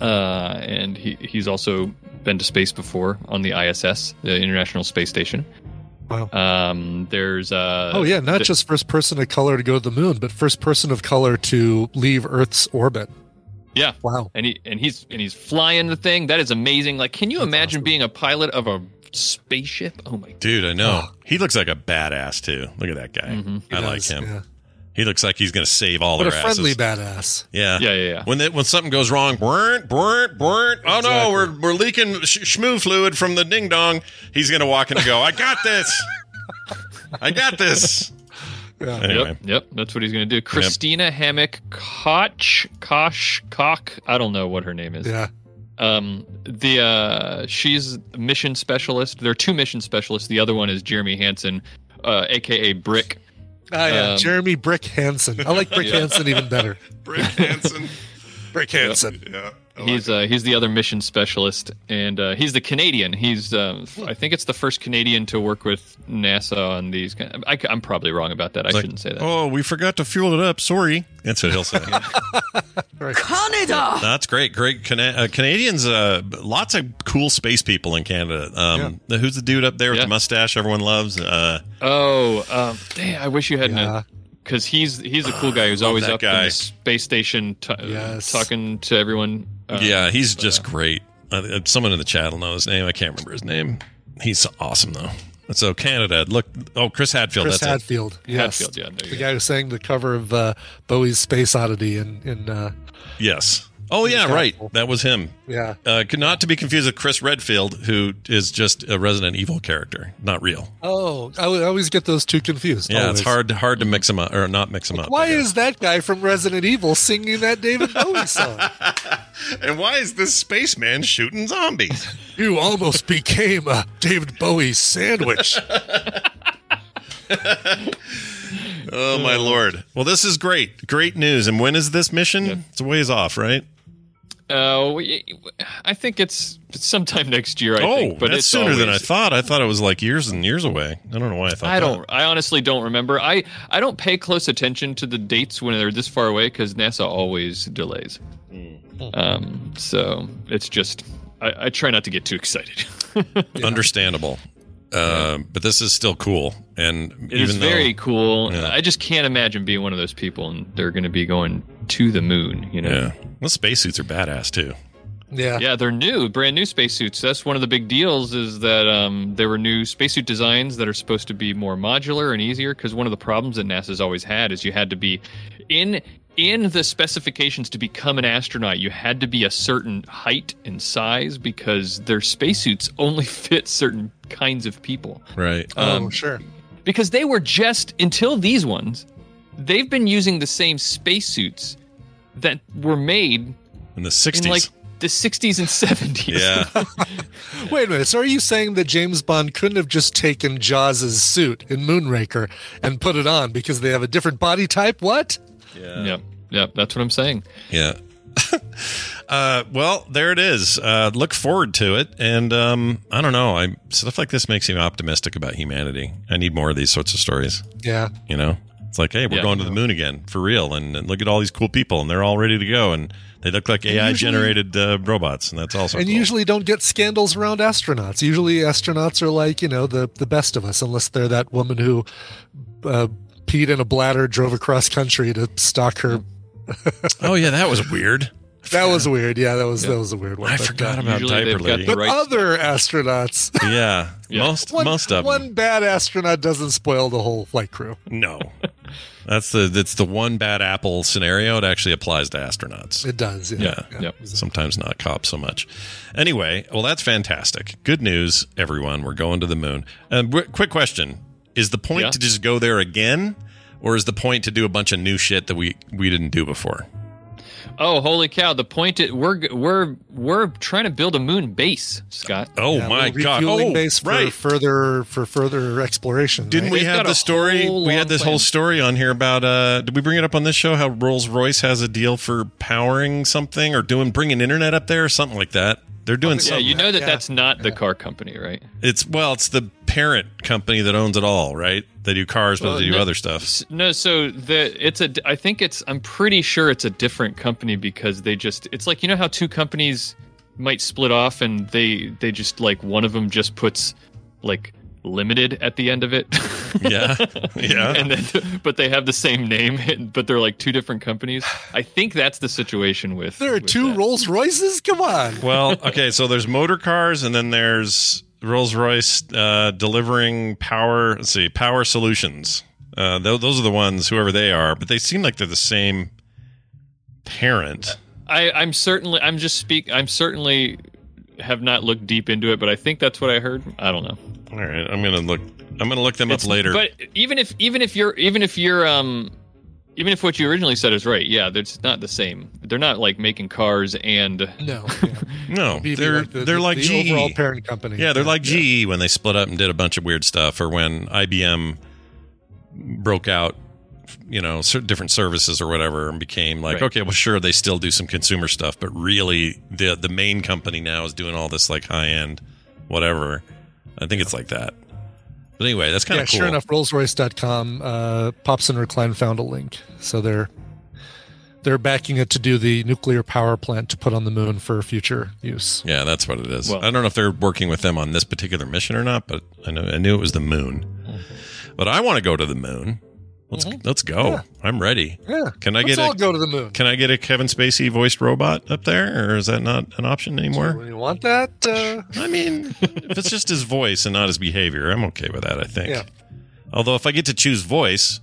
uh, and he he's also been to space before on the ISS, the International Space Station. Wow. Um, there's uh, Oh yeah, not the- just first person of color to go to the moon, but first person of color to leave Earth's orbit. Yeah. Wow. And he and he's and he's flying the thing. That is amazing. Like, can you imagine being a pilot of a spaceship? Oh my Dude, I know. He looks like a badass too. Look at that guy. Mm-hmm. I He like him. yeah. He looks like he's going to save all What a their friendly asses. badass. Yeah. Yeah, yeah, yeah. When they, when something goes wrong, brrrt, brrrt, brrrt, oh no, we're we're leaking sh- schmoo fluid from the ding dong. He's going to walk in and go, I got this. I got this. [LAUGHS] Anyway. Yep, yep, that's what he's going to do. Christina Hammock Koch, Koch, Koch. I don't know what her name is. Yeah. Um, the uh, she's mission specialist. There are two mission specialists. The other one is Jeremy Hansen, uh, aka Brick. Ah, yeah, Um, Jeremy Brick Hansen. I like Brick [LAUGHS] Yeah. Hansen even better. Brick Hansen. [LAUGHS] Brick Hansen. Yeah. He's uh, he's the other mission specialist, and uh, he's the Canadian. He's uh, f- I think it's the first Canadian to work with NASA on these. Kind I, am probably wrong about that. I like, shouldn't say that. Oh, we forgot to fuel it up. Sorry. That's what he'll say. [LAUGHS] Canada! That's great. Great Cana- uh, Canadians. Uh, lots of cool space people in Canada. Um, the- Who's the dude up there with Yeah. the mustache? Everyone loves. Uh, Oh, um, dang! I wish you hadn't. Yeah. Because he's he's a cool guy who's always that up in the space station t- Yes. talking to everyone. Uh, yeah, he's just great. Uh, someone in the chat will know his name. I can't remember his name. He's awesome though. So Canada. Look. Oh, Chris Hadfield. Chris that's it. Hadfield. Yes. Hadfield, yeah, the go. guy who sang the cover of uh, Bowie's Space Oddity in in uh, Yes. Oh yeah, He's right. That was him. yeah. Uh, not to be confused with Chris Redfield, who is just a Resident Evil character, not real. Oh, I would always get those two confused. Yeah, always. it's hard hard to mix them up or not mix them up. Why is that guy from Resident Evil singing that David Bowie [LAUGHS] song? and why is this spaceman shooting zombies? [LAUGHS] you almost became a David Bowie sandwich. [LAUGHS] Oh my lord! Well, this is great, great news. And when is this mission? It's a ways off, right? Uh, we- I think it's sometime next year. I oh, think, but that's it's sooner than I thought. I thought it was like years and years away. I don't know why I thought. I that. don't. I honestly don't remember. I I don't pay close attention to the dates when they're this far away because NASA always delays. Hmm. Um, so it's just I, I try not to get too excited. [LAUGHS] Understandable. Uh, but this is still cool, and It is even though- very cool. Yeah. I just can't imagine being one of those people and they're going to be going to the moon. You know. Yeah, well, spacesuits are badass too. Yeah. Yeah, they're new, brand new spacesuits. That's one of the big deals is that um, there were new spacesuit designs that are supposed to be more modular and easier. Because one of the problems that NASA's always had is you had to be in in the specifications to become an astronaut. You had to be a certain height and size because their spacesuits only [LAUGHS] fit certain kinds of people. Right. Um, oh, sure. Because they were just until these ones, they've been using the same spacesuits that were made in the '60s. in like the 60s and 70s. yeah. [LAUGHS] Wait a minute. So are you saying that James Bond couldn't have just taken Jaws' suit in Moonraker and put it on because they have a different body type? What? Yeah. Yep. Yep. That's what I'm saying. Yeah. [LAUGHS] Uh, well, there it is. Uh, look forward to it, and um, I don't know. I stuff like this makes me optimistic about humanity. I need more of these sorts of stories. Yeah. You know, it's like, hey, we're Yeah. going to the moon again for real, and, and look at all these cool people, and they're all ready to go, and they look like AI generated uh, robots, and that's also and cool. usually don't get scandals around astronauts. Usually astronauts are like, you know, the, the best of us, unless they're that woman who uh, peed in a bladder, drove across country to stalk her. oh yeah, that was weird. That was weird. Yeah, that was that was a weird one. I But, forgot about Usually diaper got lady. the But right- other astronauts, [LAUGHS] yeah, most one, most of them. one bad astronaut doesn't spoil the whole flight crew. No, that's the that's the one bad apple scenario. It actually applies to astronauts. It does. Yeah. Yeah. Yep. Sometimes not cops so much. Anyway, well, that's fantastic. Good news, everyone. We're going to the moon. And w- quick question: Is the point Yeah. to just go there again, or is the point to do a bunch of new shit that we we didn't do before? Oh, holy cow! The point is, we're we're we're trying to build a moon base, Scott. Oh Yeah, my god! refueling Oh, base for right. further for further exploration. Didn't right? we They've have the story? We had long this whole story on here about. uh Did we bring it up on this show? How Rolls Royce has a deal for powering something or doing bringing internet up there or something like that. They're doing something. Yeah, you know that Yeah. that's not the car company, right? It's well, it's the parent company that owns it all, right? They do cars, but Well, they do no- other stuff. No, so the it's a I think it's I'm pretty sure it's a different company because they just it's like you know how two companies might split off and they they just like one of them just puts like limited at the end of it. [LAUGHS] Yeah, yeah. and then but they have the same name [LAUGHS] but they're like two different companies. I think that's the situation with There are with two that. Rolls Royces. Come on. well, [LAUGHS] okay, so there's motor cars, and then there's Rolls Royce uh, delivering power. Let's see, power solutions. Uh, th- those are the ones, whoever they are, but they seem like they're the same parent. I, I'm certainly I'm just speak I'm certainly have not looked deep into it, but I think that's what I heard. I don't know. All right, I'm gonna look. I'm gonna look them It's- up later. But even if even if you're even if you're um even if what you originally said is right, yeah, it's not the same. They're not like making cars and No. [LAUGHS] no, BB, they're like the- they're the- like the GE. overall parent company. Yeah, they're Yeah, like GE when they split up and did a bunch of weird stuff, or when IBM broke out, you know, different services or whatever, and became like, Right. okay, well, sure, they still do some consumer stuff, but really, the the main company now is doing all this like high end, whatever. I think it's like that. But anyway, that's kind yeah, of cool. sure enough, RollsRoyce.com, uh, Pops and Recline found a link. So they're they're backing it to do the nuclear power plant to put on the moon for future use. Yeah, that's what it is. Well- I don't know if they're working with them on this particular mission or not, but I know I knew it was the moon. But I want to go to the moon. Let's let's go. I'm ready. Yeah. Can I Let's get all a go to the moon. Can I get a Kevin Spacey voiced robot up there, or is that not an option anymore? You want that? Uh, I mean, if it's just his voice and not his behavior, I'm okay with that. I think. Yeah. Although if I get to choose voice,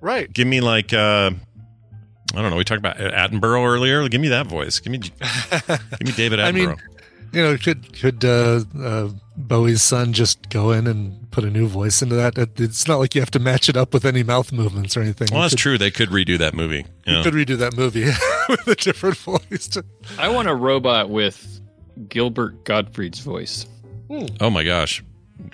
right. give me like uh, I don't know. We talked about Attenborough earlier. Give me that voice. Give me [LAUGHS] give me David Attenborough. I mean, you know, could could uh, uh, Bowie's son just go in and put a new voice into that? It- It's not like you have to match it up with any mouth movements or anything. well, You that's could, true. They could redo that movie. You Yeah. could redo that movie [LAUGHS] with a different voice. I want a robot with Gilbert Gottfried's voice. Oh my gosh,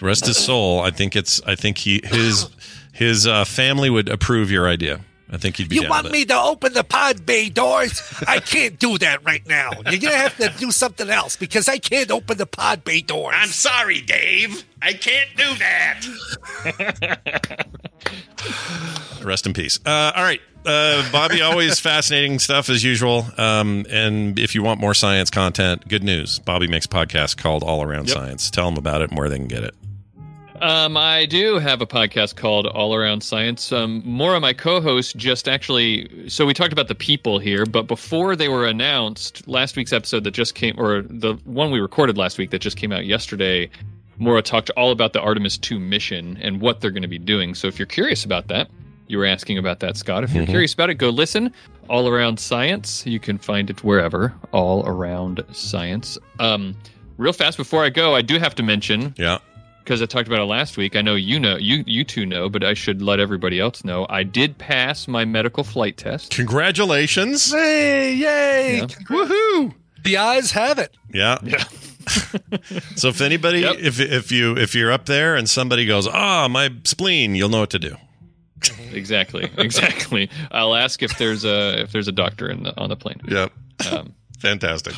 rest his soul. I think it's. I think he his his uh, family would approve your idea. I think he'd be. You down want with me to open the pod bay doors? I can't do that right now. You're gonna have to do something else because I can't open the pod bay doors. I'm sorry, Dave. I can't do that. [LAUGHS] Rest in peace. Uh, all right, uh, Bobby. Always fascinating stuff as usual. Um, and if you want more science content, good news. Bobby makes a podcast called All Around Yep. Science. Tell them about it and where they can get it. Um, I do have a podcast called All Around Science. Um, more of my co-hosts just actually. So we talked about the people here, but before they were announced, last week's episode that just came, or the one we recorded last week that just came out yesterday, Mora talked all about the Artemis 2 mission and what they're going to be doing. So if you're curious about that, you were asking about that, Scott. If you're Mhm. curious about it, go listen. All Around Science. You can find it wherever. All Around Science. Um, real fast before I go, I do have to mention Yeah. Because I talked about it last week. I know you know you you two know, but I should let everybody else know. I did pass my medical flight test. Congratulations! Hey, yay! Yeah. Woohoo! The eyes have it. Yeah. Yeah. [LAUGHS] So if anybody, if if you if you're up there and somebody goes, ah, my spleen, you'll know what to do. exactly, exactly. I'll ask if there's a if there's a doctor in the on the plane. Yep. Um, [LAUGHS] Fantastic.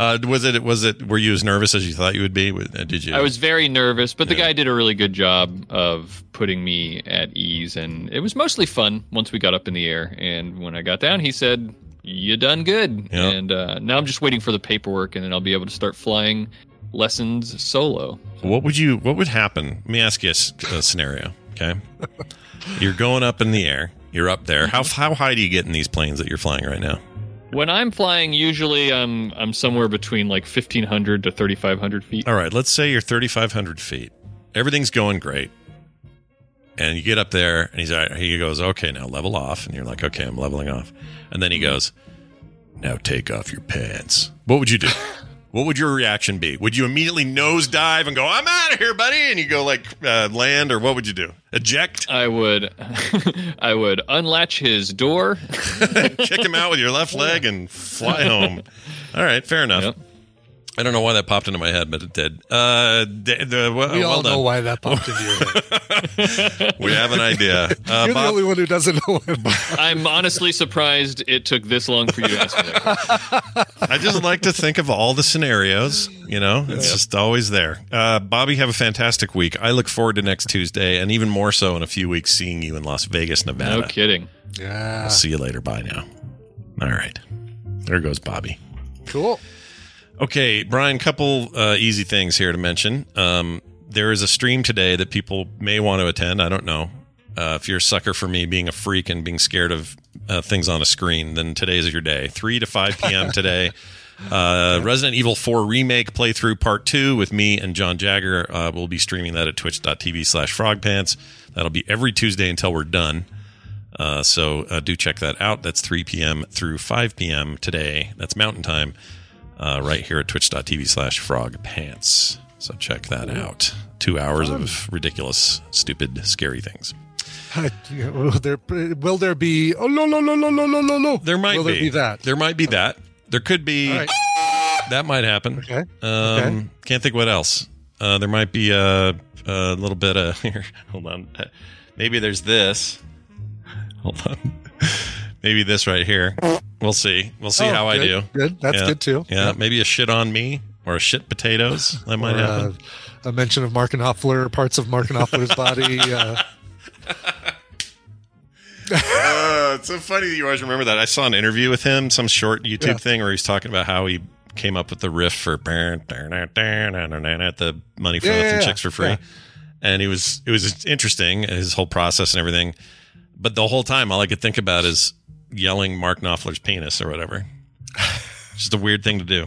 Uh, was it? Was it? Were you as nervous as you thought you would be? Uh, Did you? I was very nervous, but the guy did a really good job of putting me at ease, and it was mostly fun once we got up in the air. And when I got down, he said, "You done good." Yeah. And uh, now I'm just waiting for the paperwork, and then I'll be able to start flying lessons solo. What would you? What would happen? Let me ask you a, s- a scenario. Okay, [LAUGHS] you're going up in the air. You're up there. How how high do you get in these planes that you're flying right now? When I'm flying, usually I'm I'm somewhere between like 1500 to 3500 feet. All right, let's say you're 3,500 feet. Everything's going great. And you get up there, and he's he goes, okay, now level off. And you're like, okay, I'm leveling off. And then he goes, now take off your pants. What would you do? [LAUGHS] what would your reaction be? Would you immediately nosedive and go, I'm out of here, buddy? And you go like uh, land, or what would you do? Eject? I would [LAUGHS] I would unlatch his door, [LAUGHS] kick him out with your left leg, and fly home. [LAUGHS] All right, fair enough. I don't know why that popped into my head, but it did. Uh, d- the, well, We well all done. know why that popped into your head. [LAUGHS] We have an idea. Uh, [LAUGHS] You're the only one who doesn't know. I'm honestly surprised it took this long for you to ask me that. [LAUGHS] I just like to think of all the scenarios. You know, it's just always there. Uh, Bobby, have a fantastic week. I look forward to next Tuesday, and even more so in a few weeks, seeing you in Las Vegas, Nevada. No kidding. Yeah. I'll see you later. Bye now. All right. There goes Bobby. Cool. Okay, Brian, couple uh, easy things here to mention. Um, there is a stream today that people may want to attend. I don't know. Uh, if you're a sucker for me being a freak and being scared of uh, things on a screen, then today's your day. 3 to 5 p.m. [LAUGHS] today. Uh, Resident Evil 4 Remake Playthrough Part 2 with me and John Jagger. Uh, we'll be streaming that at twitch.tv slash frogpants. That'll be every Tuesday until we're done. Uh, so uh, do check that out. That's 3 p.m. through 5 p.m. today. That's Mountain Time, uh, right here at twitch.tv slash frog pants. So check that out. Two hours of ridiculous, stupid, scary things. will, there, will there be? Oh no no no no no no no no. There might will be. there be that? There might be that. There could be. Right. That might happen. Okay. Um, Okay. Can't think what else. Uh, there might be a, a little bit of [LAUGHS] here. Hold on. Uh, Maybe there's this. [LAUGHS] Hold on. Maybe this right here. We'll see. We'll see Oh, how I do. good. That's Yeah. good, too. Yeah. Yeah. Maybe a shit on me or a shit potatoes. [LAUGHS] That might Or, happen. uh, a mention of Mark Knopfler, parts of Mark Knopfler's body. Uh, [LAUGHS] [LAUGHS] uh, it's so funny that you always remember that. I saw an interview with him, some short YouTube Yeah. thing where he's talking about how he came up with the riff for at the money for Yeah, nothing yeah. chicks for free. And it was it was interesting his whole process and everything. But the whole time, all I could think about is yelling Mark Knopfler's penis or whatever. Just a weird thing to do.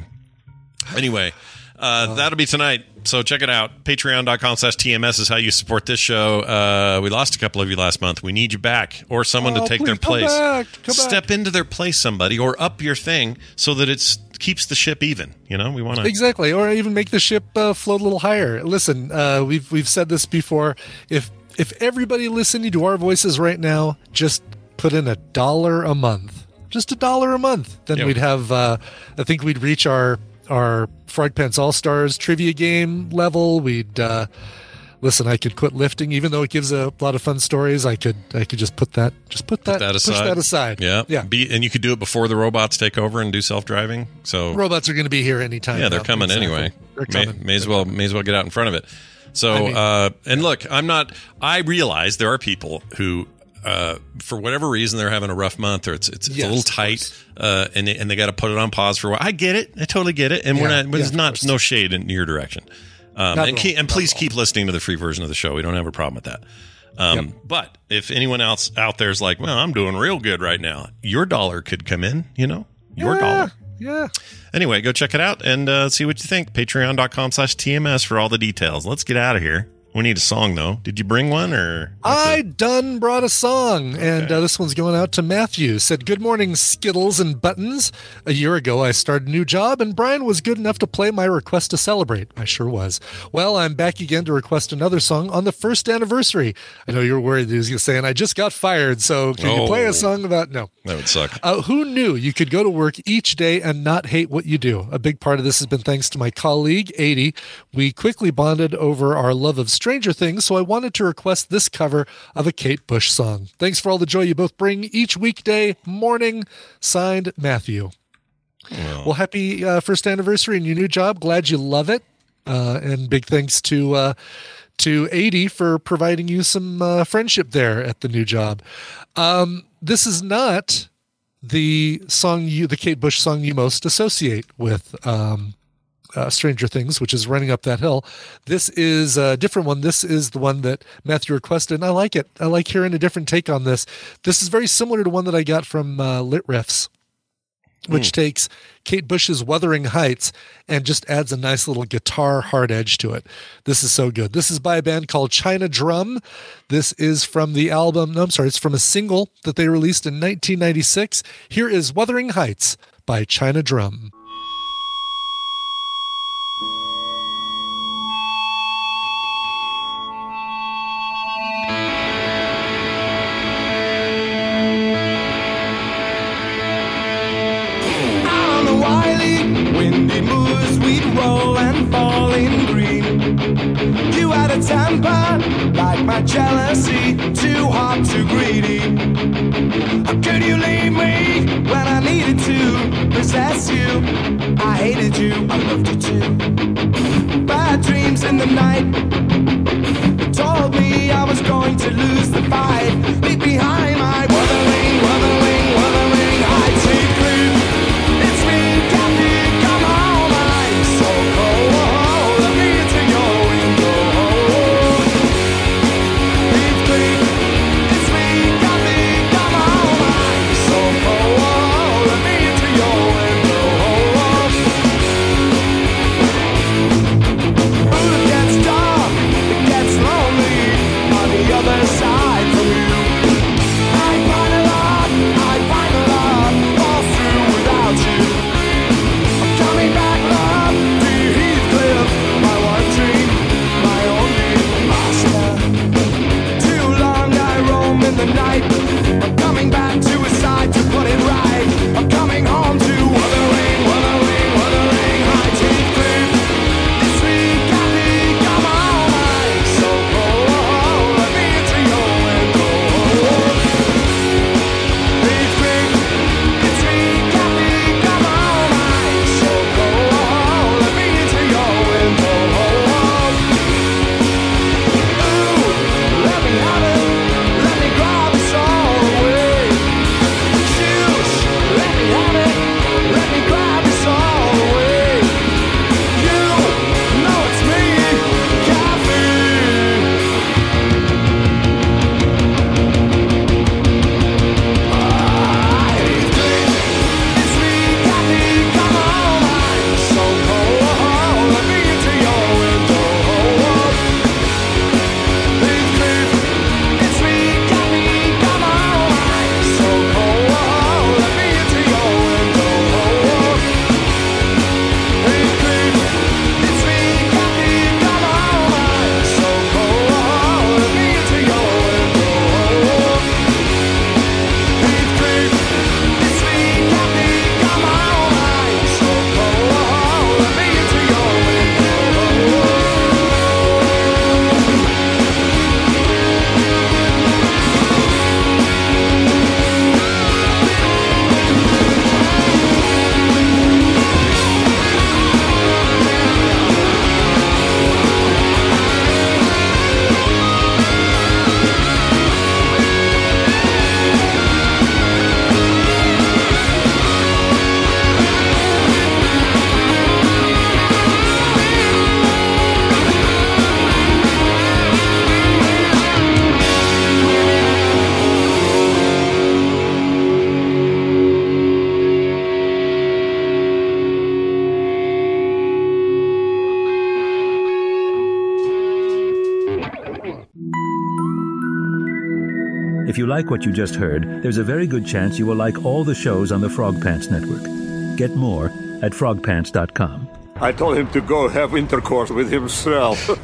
Anyway, uh, that'll be tonight. So check it out. Patreon.com slash TMS is how you support this show. Uh, we lost a couple of you last month. We need you back or someone Oh, to take their come place. back. Come back. Step into their place, somebody, or up your thing so that it's keeps the ship even. You know, we want to. Exactly, or even make the ship uh, float a little higher. Listen, uh, we've we've said this before. If if everybody listening to our voices right now just put in a dollar a month, just a dollar a month, then Yeah. we'd have. Uh, I think we'd reach our our Frog Pants All Stars trivia game level. We'd. Uh, Listen, I could quit lifting, even though it gives a lot of fun stories. I could, I could just put that, just put that, Put that push aside. that aside. Yeah, yeah. Be, and you could do it before the robots take over and do self driving. So Robots are going to be here anytime. Yeah, they're now. coming Exactly. anyway. They're May, coming. may as well may as well get out in front of it. So I mean- uh, and look, I'm not. I realize there are people who. Uh, for whatever reason, they're having a rough month, or it's it's, it's Yes, a little tight, uh, and they, and they got to put it on pause for a while. I get it, I totally get it, and we're not. But yeah, it's not no shade in your direction. Um, and keep, and please keep listening to the free version of the show. We don't have a problem with that. Um, But if anyone else out there is like, well, I'm doing real good right now, your dollar could come in. You know, your Yeah, dollar. Yeah. Anyway, go check it out and uh, see what you think. Patreon.com slash TMS for all the details. Let's get out of here. We need a song, though. Did you bring one or? I done brought a song, and uh, this one's going out to Matthew. Said, Good morning, Skittles and Buttons. A year ago, I started a new job, and Brian was good enough to play my request to celebrate. I sure was. Well, I'm back again to request another song on the first anniversary. I know you're worried that he was going to say, and I just got fired, so can you play Oh. a song about. No. That would suck. Uh, who knew you could go to work each day and not hate what you do? A big part of this has been thanks to my colleague, 80. We quickly bonded over our love of Stranger Things, so I wanted to request this cover of a Kate Bush song. Thanks for all the joy you both bring each weekday morning. Signed, Matthew. Well, happy uh, first anniversary in your new job. Glad you love it. Uh, and big thanks to uh, to 80 for providing you some uh, friendship there at the new job. Um, this is not the song you, the Kate Bush song you most associate with um, uh, Stranger Things, which is Running Up That Hill. This is a different one. This is the one that Matthew requested, and I like it. I like hearing a different take on this. This is very similar to one that I got from uh, Lit Riffs which takes Kate Bush's Wuthering Heights and just adds a nice little guitar hard edge to it. This is so good. This is by a band called China Drum. This is from the album, no, I'm sorry, it's from a single that they released in 1996. Here is Wuthering Heights by China Drum. My jealousy, too hot, too greedy. How could you leave me when I needed to possess you? I hated you, I loved you too. Bad dreams in the night told me I was going to lose the fight. Leave behind like what you just heard, there's a very good chance you will like all the shows on the Frog Pants Network. Get more at frogpants.com. I told him to go have intercourse with himself. [LAUGHS]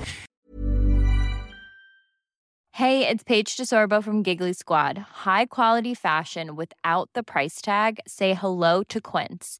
Hey, it's Paige DeSorbo from Giggly Squad. High quality fashion without the price tag. Say hello to Quince.